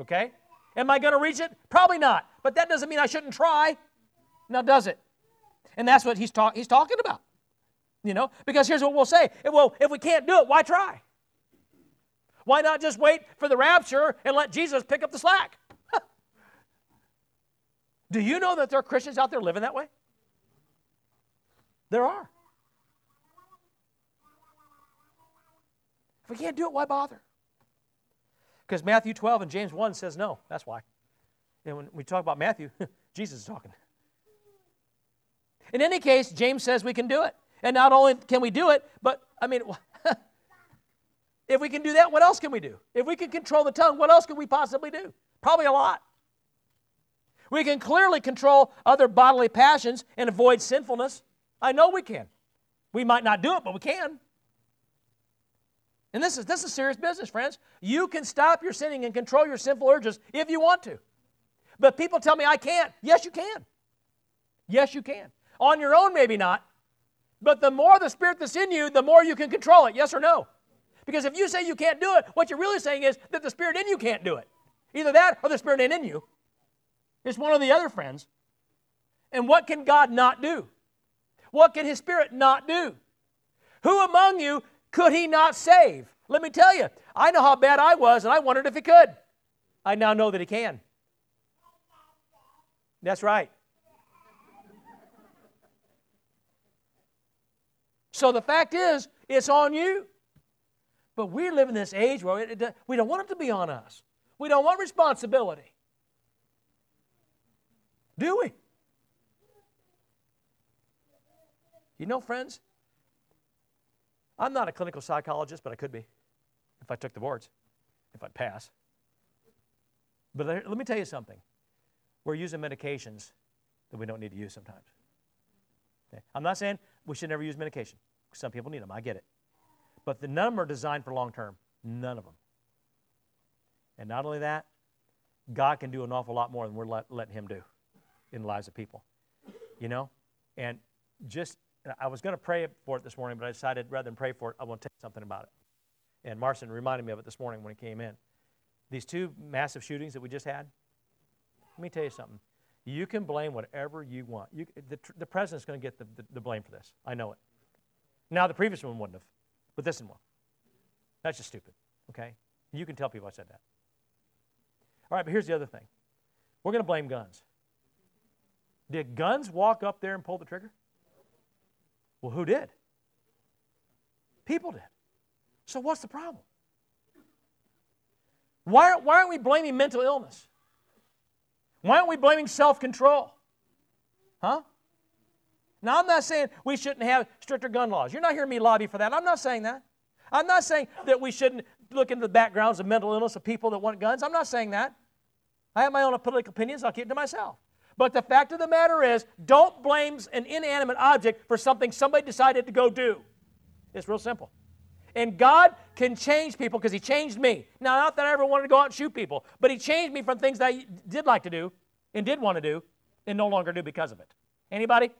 Okay? Am I going to reach it? Probably not. But that doesn't mean I shouldn't try. Now, does it? And that's what he's, he's talking about. You know, because here's what we'll say. Well, if we can't do it, why try? Why not just wait for the rapture and let Jesus pick up the slack? do you know that there are Christians out there living that way? There are. If we can't do it, why bother? Because Matthew 12 and James 1 says no. That's why. And when we talk about Matthew, Jesus is talking. In any case, James says we can do it. And not only can we do it, but I mean, if we can do that, what else can we do? If we can control the tongue, what else can we possibly do? Probably a lot. We can clearly control other bodily passions and avoid sinfulness. I know we can. We might not do it, but we can. And this is, this is serious business, friends. You can stop your sinning and control your sinful urges if you want to. But people tell me I can't. Yes, you can. Yes, you can. On your own, maybe not. But the more the Spirit that's in you, the more you can control it. Yes or no? Because if you say you can't do it, what you're really saying is that the Spirit in you can't do it. Either that or the Spirit ain't in you. It's one or the other, friends. And what can God not do? What can His Spirit not do? Who among you could he not save? Let me tell you, I know how bad I was, and I wondered if he could. I now know that he can. That's right. So the fact is, it's on you. But we live in this age where it, it, we don't want it to be on us. We don't want responsibility. Do we? You know, friends, I'm not a clinical psychologist, but I could be if I took the boards, if I pass. But let me tell you something. We're using medications that we don't need to use sometimes. Okay? I'm not saying we should never use medication. Some people need them. I get it. But the none of them are designed for long term. None of them. And not only that, God can do an awful lot more than we're let, letting Him do in the lives of people. You know? And just I was going to pray for it this morning, but I decided rather than pray for it, I want to tell something about it. And Marson reminded me of it this morning when he came in. These two massive shootings that we just had, let me tell you something. You can blame whatever you want. You, the, the president's going to get the, the, the blame for this. I know it. Now, the previous one wouldn't have, but this one will. That's just stupid, okay? You can tell people I said that. All right, but here's the other thing we're going to blame guns. Did guns walk up there and pull the trigger? Well, who did? People did. So what's the problem? Why, why aren't we blaming mental illness? Why aren't we blaming self control? Huh? Now, I'm not saying we shouldn't have stricter gun laws. You're not hearing me lobby for that. I'm not saying that. I'm not saying that we shouldn't look into the backgrounds of mental illness of people that want guns. I'm not saying that. I have my own political opinions. I'll keep it to myself. But the fact of the matter is, don't blame an inanimate object for something somebody decided to go do. It's real simple. And God can change people because He changed me. Now, not that I ever wanted to go out and shoot people, but He changed me from things that I did like to do and did want to do and no longer do because of it. Anybody?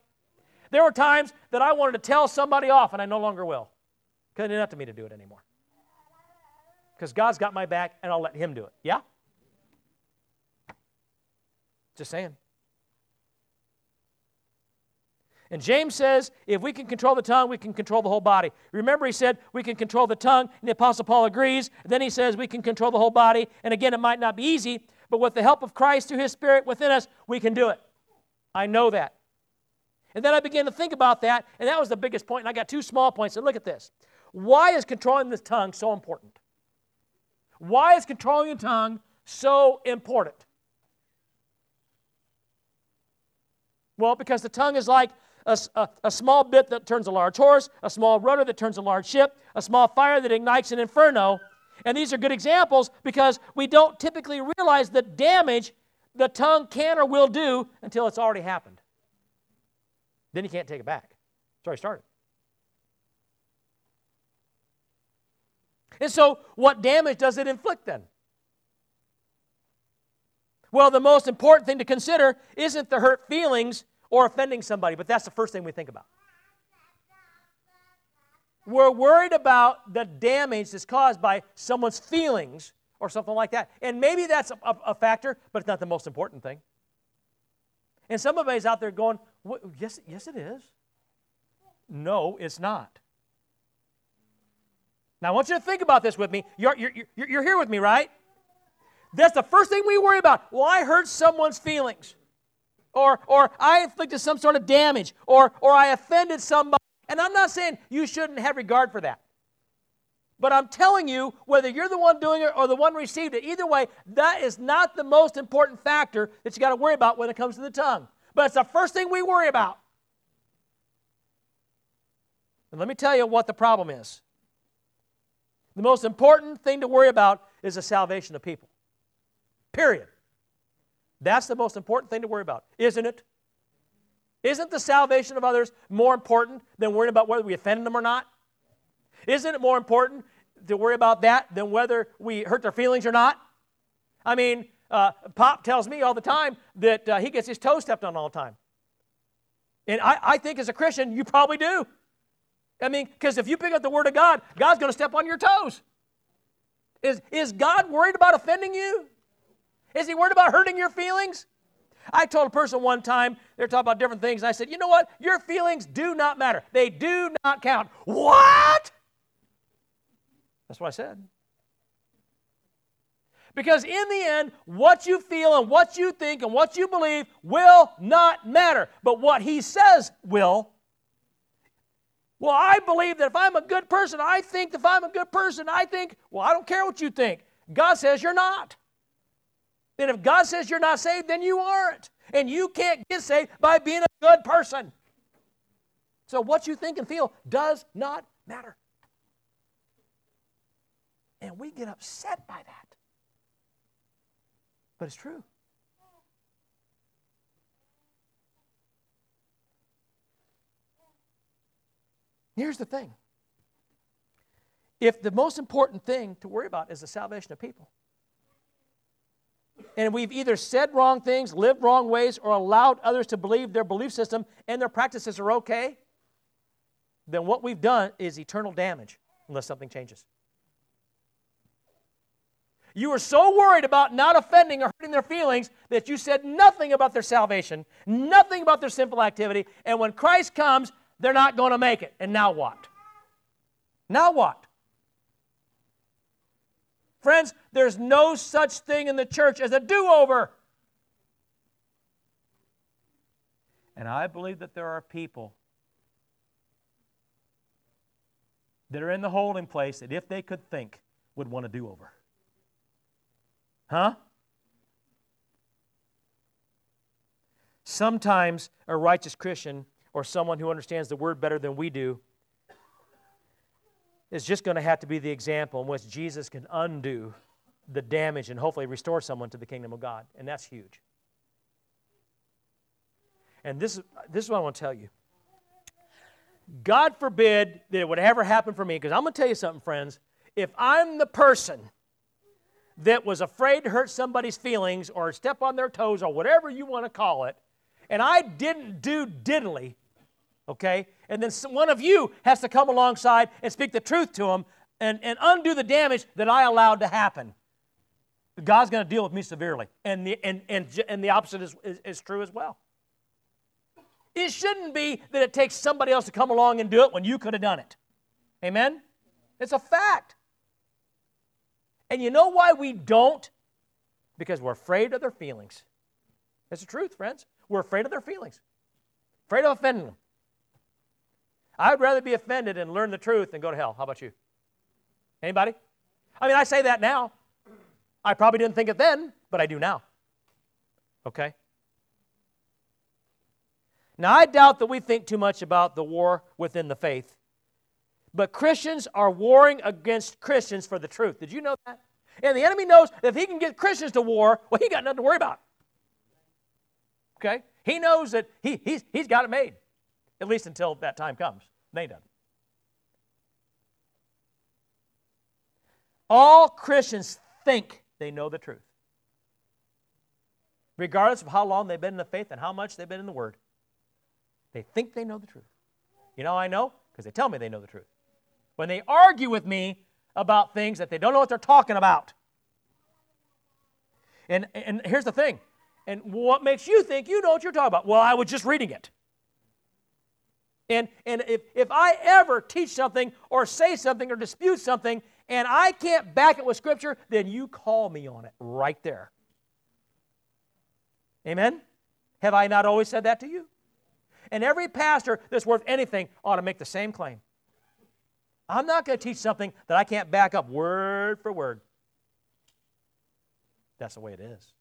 There were times that I wanted to tell somebody off and I no longer will because it's not to me to do it anymore. Because God's got my back and I'll let Him do it. Yeah? Just saying. And James says, if we can control the tongue, we can control the whole body. Remember, he said we can control the tongue, and the Apostle Paul agrees. Then he says we can control the whole body. And again, it might not be easy, but with the help of Christ through his Spirit within us, we can do it. I know that. And then I began to think about that, and that was the biggest point. And I got two small points. And look at this. Why is controlling the tongue so important? Why is controlling the tongue so important? Well, because the tongue is like a, a, a, small bit that turns a large horse, a small rudder that turns a large ship, a small fire that ignites an inferno. And these are good examples because we don't typically realize the damage the tongue can or will do until it's already happened. Then you can't take it back. It's already started. And so, what damage does it inflict then? Well, the most important thing to consider isn't the hurt feelings or offending somebody, but that's the first thing we think about. We're worried about the damage that's caused by someone's feelings or something like that. And maybe that's a, a, a factor, but it's not the most important thing. And somebody's out there going, yes, yes, it is. No, it's not. Now, I want you to think about this with me. You're, you're, you're, you're here with me, right? That's the first thing we worry about. Well, I hurt someone's feelings or, or I inflicted some sort of damage, or, or I offended somebody. And I'm not saying you shouldn't have regard for that. But I'm telling you, whether you're the one doing it or the one received it, either way, that is not the most important factor that you got to worry about when it comes to the tongue. But it's the first thing we worry about. And let me tell you what the problem is. The most important thing to worry about is the salvation of people. Period. That's the most important thing to worry about, isn't it? Isn't the salvation of others more important than worrying about whether we offended them or not? Isn't it more important to worry about that than whether we hurt their feelings or not? I mean, uh, Pop tells me all the time that uh, he gets his toes stepped on all the time. And I, I think as a Christian, you probably do. I mean, because if you pick up the Word of God, God's going to step on your toes. Is, is God worried about offending you? Is he worried about hurting your feelings? I told a person one time, they're talking about different things, and I said, you know what? Your feelings do not matter. They do not count. What? That's what I said. Because in the end, what you feel and what you think and what you believe will not matter. But what he says will. Well, I believe that if I'm a good person, I think if I'm a good person, I think, well, I don't care what you think. God says you're not. And if God says you're not saved, then you aren't. And you can't get saved by being a good person. So what you think and feel does not matter. And we get upset by that. But it's true. Here's the thing if the most important thing to worry about is the salvation of people, and we've either said wrong things, lived wrong ways, or allowed others to believe their belief system and their practices are okay, then what we've done is eternal damage unless something changes. You were so worried about not offending or hurting their feelings that you said nothing about their salvation, nothing about their sinful activity, and when Christ comes, they're not going to make it. And now what? Now what? Friends, there's no such thing in the church as a do over. And I believe that there are people that are in the holding place that, if they could think, would want a do over. Huh? Sometimes a righteous Christian or someone who understands the word better than we do is just going to have to be the example in which Jesus can undo the damage and hopefully restore someone to the kingdom of God. And that's huge. And this is, this is what I want to tell you. God forbid that it would ever happen for me, because I'm going to tell you something, friends. If I'm the person that was afraid to hurt somebody's feelings or step on their toes or whatever you want to call it, and I didn't do diddly, okay, and then one of you has to come alongside and speak the truth to them and, and undo the damage that I allowed to happen. God's going to deal with me severely. And the, and, and, and the opposite is, is, is true as well. It shouldn't be that it takes somebody else to come along and do it when you could have done it. Amen? It's a fact. And you know why we don't? Because we're afraid of their feelings. That's the truth, friends. We're afraid of their feelings, afraid of offending them. I'd rather be offended and learn the truth than go to hell. How about you? Anybody? I mean, I say that now. I probably didn't think it then, but I do now. Okay? Now, I doubt that we think too much about the war within the faith, but Christians are warring against Christians for the truth. Did you know that? And the enemy knows that if he can get Christians to war, well, he got nothing to worry about. Okay? He knows that he, he's, he's got it made, at least until that time comes. They don't. All Christians think they know the truth, regardless of how long they've been in the faith and how much they've been in the Word. They think they know the truth. You know I know? Because they tell me they know the truth. When they argue with me about things that they don't know what they're talking about. And, and here's the thing. And what makes you think you know what you're talking about? Well, I was just reading it. And, and if, if I ever teach something or say something or dispute something and I can't back it with Scripture, then you call me on it right there. Amen? Have I not always said that to you? And every pastor that's worth anything ought to make the same claim. I'm not going to teach something that I can't back up word for word. That's the way it is.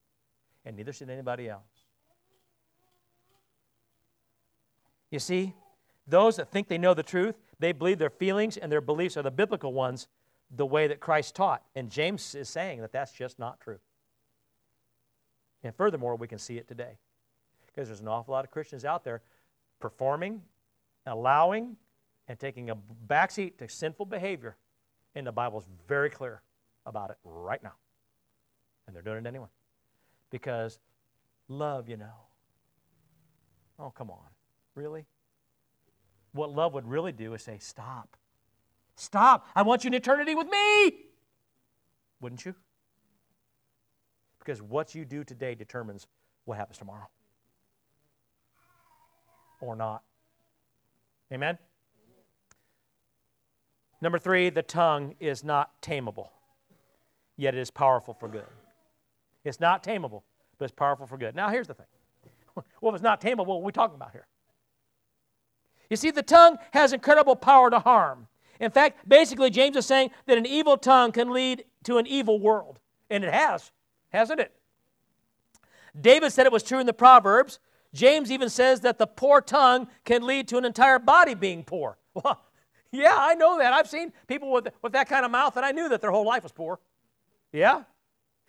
And neither should anybody else. You see, those that think they know the truth, they believe their feelings and their beliefs are the biblical ones, the way that Christ taught. And James is saying that that's just not true. And furthermore, we can see it today. Because there's an awful lot of Christians out there performing, allowing, and taking a backseat to sinful behavior. And the Bible's very clear about it right now. And they're doing it anyway. Because love, you know. Oh, come on. Really? What love would really do is say, Stop. Stop. I want you in eternity with me. Wouldn't you? Because what you do today determines what happens tomorrow or not. Amen? Number three, the tongue is not tameable, yet it is powerful for good. It's not tameable, but it's powerful for good. Now, here's the thing. Well, if it's not tameable, what are we talking about here? You see, the tongue has incredible power to harm. In fact, basically, James is saying that an evil tongue can lead to an evil world. And it has, hasn't it? David said it was true in the Proverbs James even says that the poor tongue can lead to an entire body being poor. Well, yeah, I know that. I've seen people with, with that kind of mouth, and I knew that their whole life was poor. Yeah?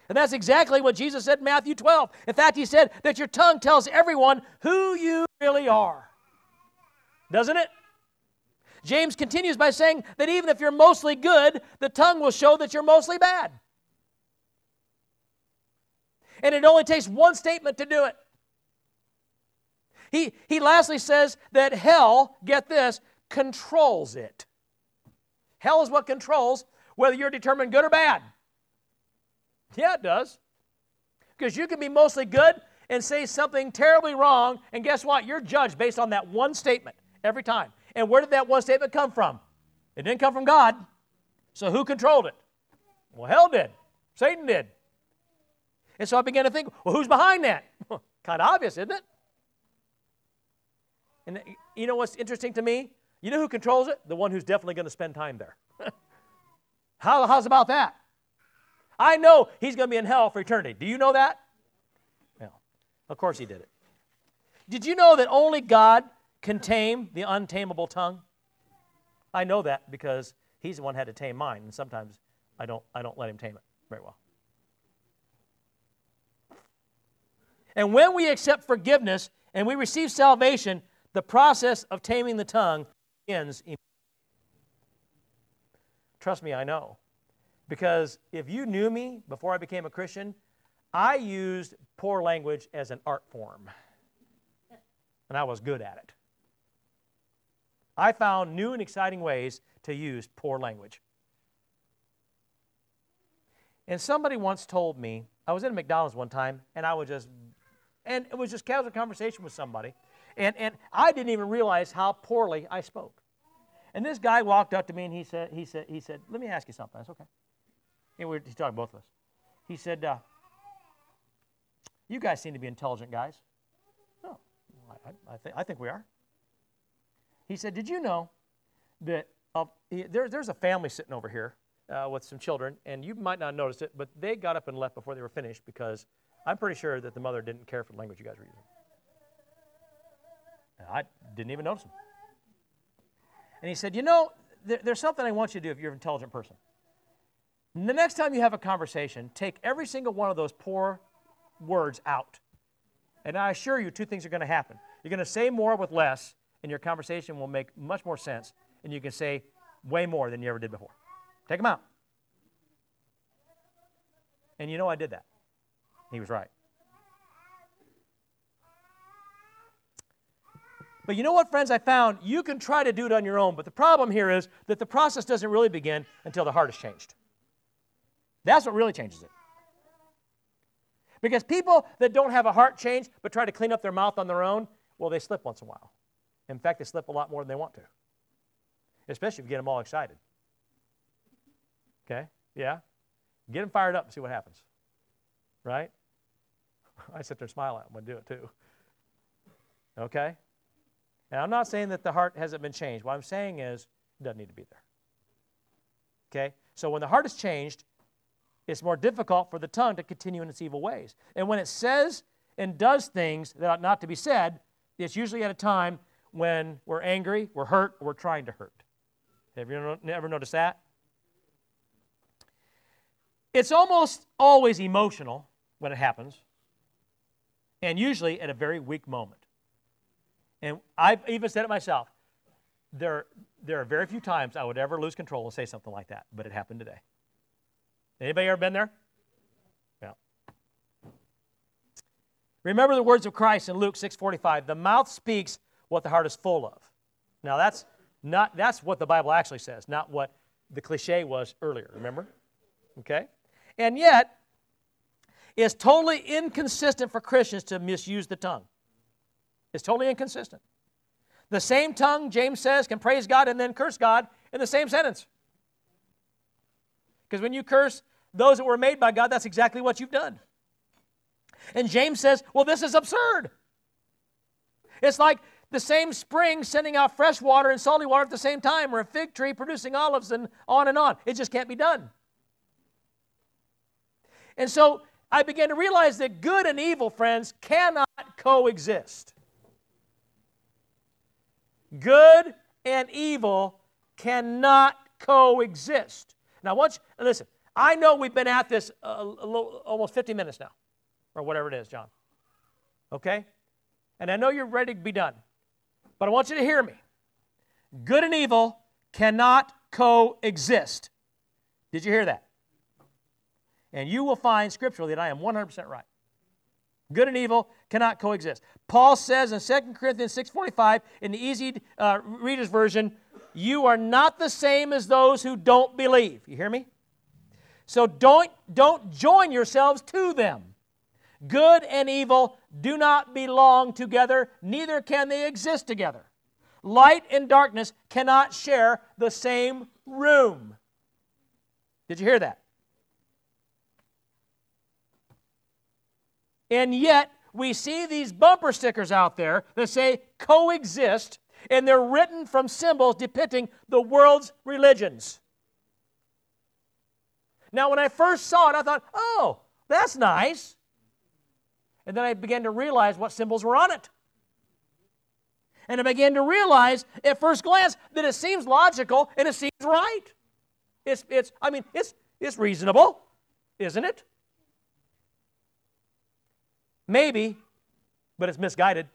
And that's exactly what Jesus said in Matthew 12. In fact, he said that your tongue tells everyone who you really are. Doesn't it? James continues by saying that even if you're mostly good, the tongue will show that you're mostly bad. And it only takes one statement to do it. He, he lastly says that hell, get this, controls it. Hell is what controls whether you're determined good or bad. Yeah, it does. Because you can be mostly good and say something terribly wrong, and guess what? You're judged based on that one statement every time. And where did that one statement come from? It didn't come from God. So who controlled it? Well, hell did. Satan did. And so I began to think, well, who's behind that? kind of obvious, isn't it? And you know what's interesting to me? You know who controls it? The one who's definitely going to spend time there. How, how's about that? I know he's going to be in hell for eternity. Do you know that? Well, of course he did it. Did you know that only God can tame the untamable tongue? I know that because He's the one had to tame mine, and sometimes I don't, I don't let him tame it very well. And when we accept forgiveness and we receive salvation, the process of taming the tongue ends. Trust me, I know. Because if you knew me before I became a Christian, I used poor language as an art form. And I was good at it. I found new and exciting ways to use poor language. And somebody once told me, I was in a McDonald's one time, and I was just, and it was just casual conversation with somebody, and, and I didn't even realize how poorly I spoke. And this guy walked up to me and he said, he said, he said, let me ask you something. That's okay. And we he's talking both of us. He said, uh, you guys seem to be intelligent guys. Oh, I, I, th- I think we are. He said, did you know that uh, there, there's a family sitting over here uh, with some children, and you might not notice it, but they got up and left before they were finished because I'm pretty sure that the mother didn't care for the language you guys were using. And I didn't even notice them. And he said, You know, there, there's something I want you to do if you're an intelligent person. The next time you have a conversation, take every single one of those poor words out. And I assure you, two things are going to happen. You're going to say more with less, and your conversation will make much more sense, and you can say way more than you ever did before. Take them out. And you know, I did that. He was right. But you know what, friends, I found? You can try to do it on your own, but the problem here is that the process doesn't really begin until the heart is changed. That's what really changes it. Because people that don't have a heart change but try to clean up their mouth on their own, well, they slip once in a while. In fact, they slip a lot more than they want to, especially if you get them all excited. Okay? Yeah? Get them fired up and see what happens. Right? I sit there and smile at them I do it too. Okay? And I'm not saying that the heart hasn't been changed. What I'm saying is it doesn't need to be there. Okay? So when the heart is changed, it's more difficult for the tongue to continue in its evil ways. And when it says and does things that ought not to be said, it's usually at a time when we're angry, we're hurt, we're trying to hurt. Have you ever noticed that? It's almost always emotional when it happens, and usually at a very weak moment. And I've even said it myself. There, there are very few times I would ever lose control and say something like that, but it happened today. Anybody ever been there? Yeah. Remember the words of Christ in Luke 6:45. The mouth speaks what the heart is full of. Now that's not that's what the Bible actually says, not what the cliche was earlier, remember? Okay? And yet, it's totally inconsistent for Christians to misuse the tongue. It's totally inconsistent. The same tongue, James says, can praise God and then curse God in the same sentence. Because when you curse those that were made by God, that's exactly what you've done. And James says, well, this is absurd. It's like the same spring sending out fresh water and salty water at the same time, or a fig tree producing olives, and on and on. It just can't be done. And so I began to realize that good and evil, friends, cannot coexist. Good and evil cannot coexist. Now, once listen, I know we've been at this a, little, almost 50 minutes now, or whatever it is, John. Okay? And I know you're ready to be done. But I want you to hear me. Good and evil cannot coexist. Did you hear that? And you will find scripturally that I am 100% right. Good and evil cannot coexist. Paul says in 2 Corinthians 6:45 in the easy uh, reader's version, "You are not the same as those who don't believe." You hear me? So don't don't join yourselves to them. Good and evil do not belong together, neither can they exist together. Light and darkness cannot share the same room. Did you hear that? And yet, we see these bumper stickers out there that say coexist, and they're written from symbols depicting the world's religions. Now, when I first saw it, I thought, oh, that's nice. And then I began to realize what symbols were on it. And I began to realize at first glance that it seems logical and it seems right. It's, it's, I mean, it's, it's reasonable, isn't it? Maybe, but it's misguided.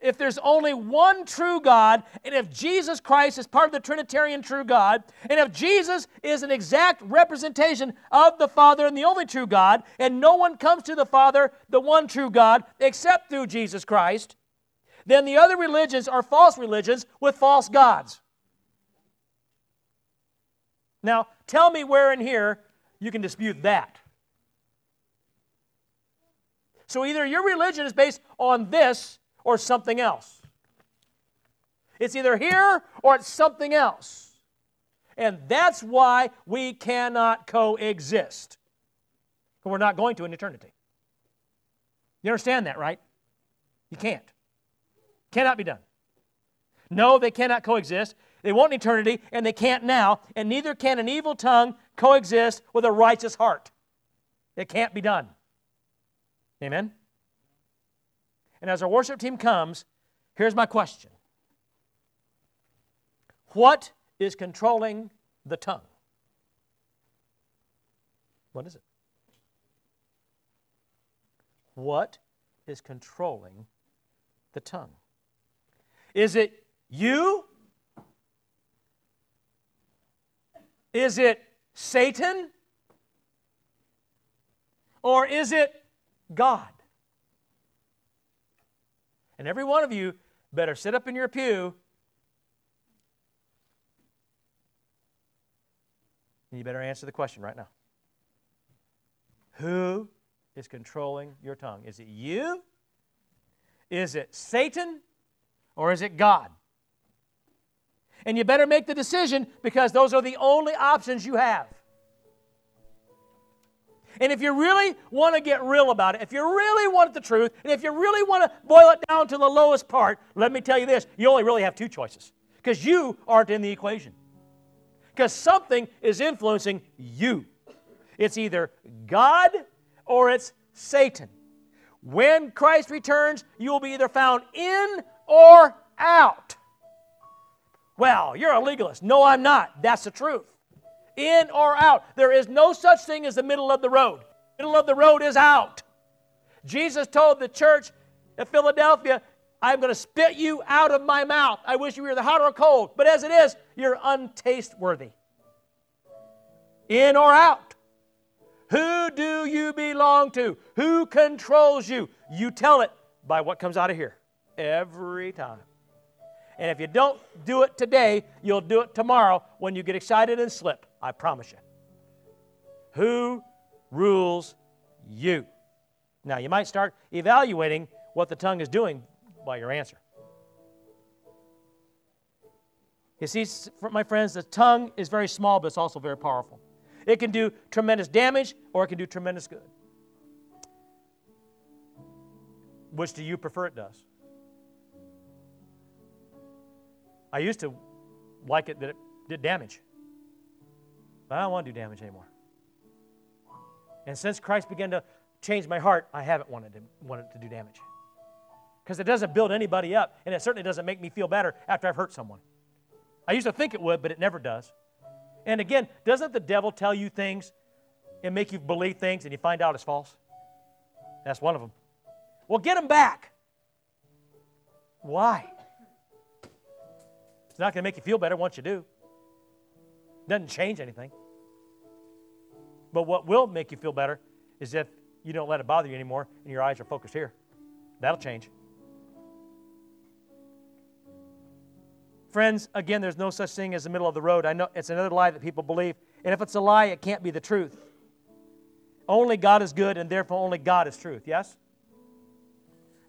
If there's only one true God, and if Jesus Christ is part of the Trinitarian true God, and if Jesus is an exact representation of the Father and the only true God, and no one comes to the Father, the one true God, except through Jesus Christ, then the other religions are false religions with false gods. Now, tell me where in here you can dispute that. So either your religion is based on this or something else. It's either here or it's something else. And that's why we cannot coexist. We're not going to in eternity. You understand that, right? You can't. Cannot be done. No, they cannot coexist. They won't in eternity, and they can't now, and neither can an evil tongue coexist with a righteous heart. It can't be done. Amen? And as our worship team comes, here's my question What is controlling the tongue? What is it? What is controlling the tongue? Is it you? Is it Satan? Or is it God? And every one of you better sit up in your pew and you better answer the question right now. Who is controlling your tongue? Is it you? Is it Satan? Or is it God? And you better make the decision because those are the only options you have. And if you really want to get real about it, if you really want the truth, and if you really want to boil it down to the lowest part, let me tell you this you only really have two choices because you aren't in the equation. Because something is influencing you. It's either God or it's Satan. When Christ returns, you will be either found in or out. Well, you're a legalist. No, I'm not. That's the truth in or out. There is no such thing as the middle of the road. Middle of the road is out. Jesus told the church at Philadelphia, I'm going to spit you out of my mouth. I wish you were the hot or cold, but as it is, you're untasteworthy. In or out. Who do you belong to? Who controls you? You tell it by what comes out of here every time. And if you don't do it today, you'll do it tomorrow when you get excited and slip. I promise you. Who rules you? Now, you might start evaluating what the tongue is doing by your answer. You see, my friends, the tongue is very small, but it's also very powerful. It can do tremendous damage or it can do tremendous good. Which do you prefer it does? I used to like it that it did damage. But I don't want to do damage anymore. And since Christ began to change my heart, I haven't wanted to, wanted to do damage. Because it doesn't build anybody up, and it certainly doesn't make me feel better after I've hurt someone. I used to think it would, but it never does. And again, doesn't the devil tell you things and make you believe things and you find out it's false? That's one of them. Well, get them back. Why? It's not going to make you feel better once you do. Doesn't change anything. But what will make you feel better is if you don't let it bother you anymore and your eyes are focused here. That'll change. Friends, again, there's no such thing as the middle of the road. I know it's another lie that people believe. And if it's a lie, it can't be the truth. Only God is good, and therefore only God is truth. Yes?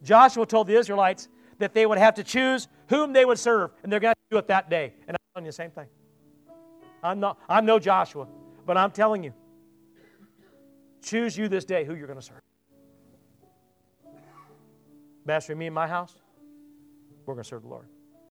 Joshua told the Israelites that they would have to choose whom they would serve, and they're going to do it that day. And I'm telling you the same thing. I'm, not, I'm no Joshua, but I'm telling you choose you this day who you're going to serve. Master, me and my house, we're going to serve the Lord.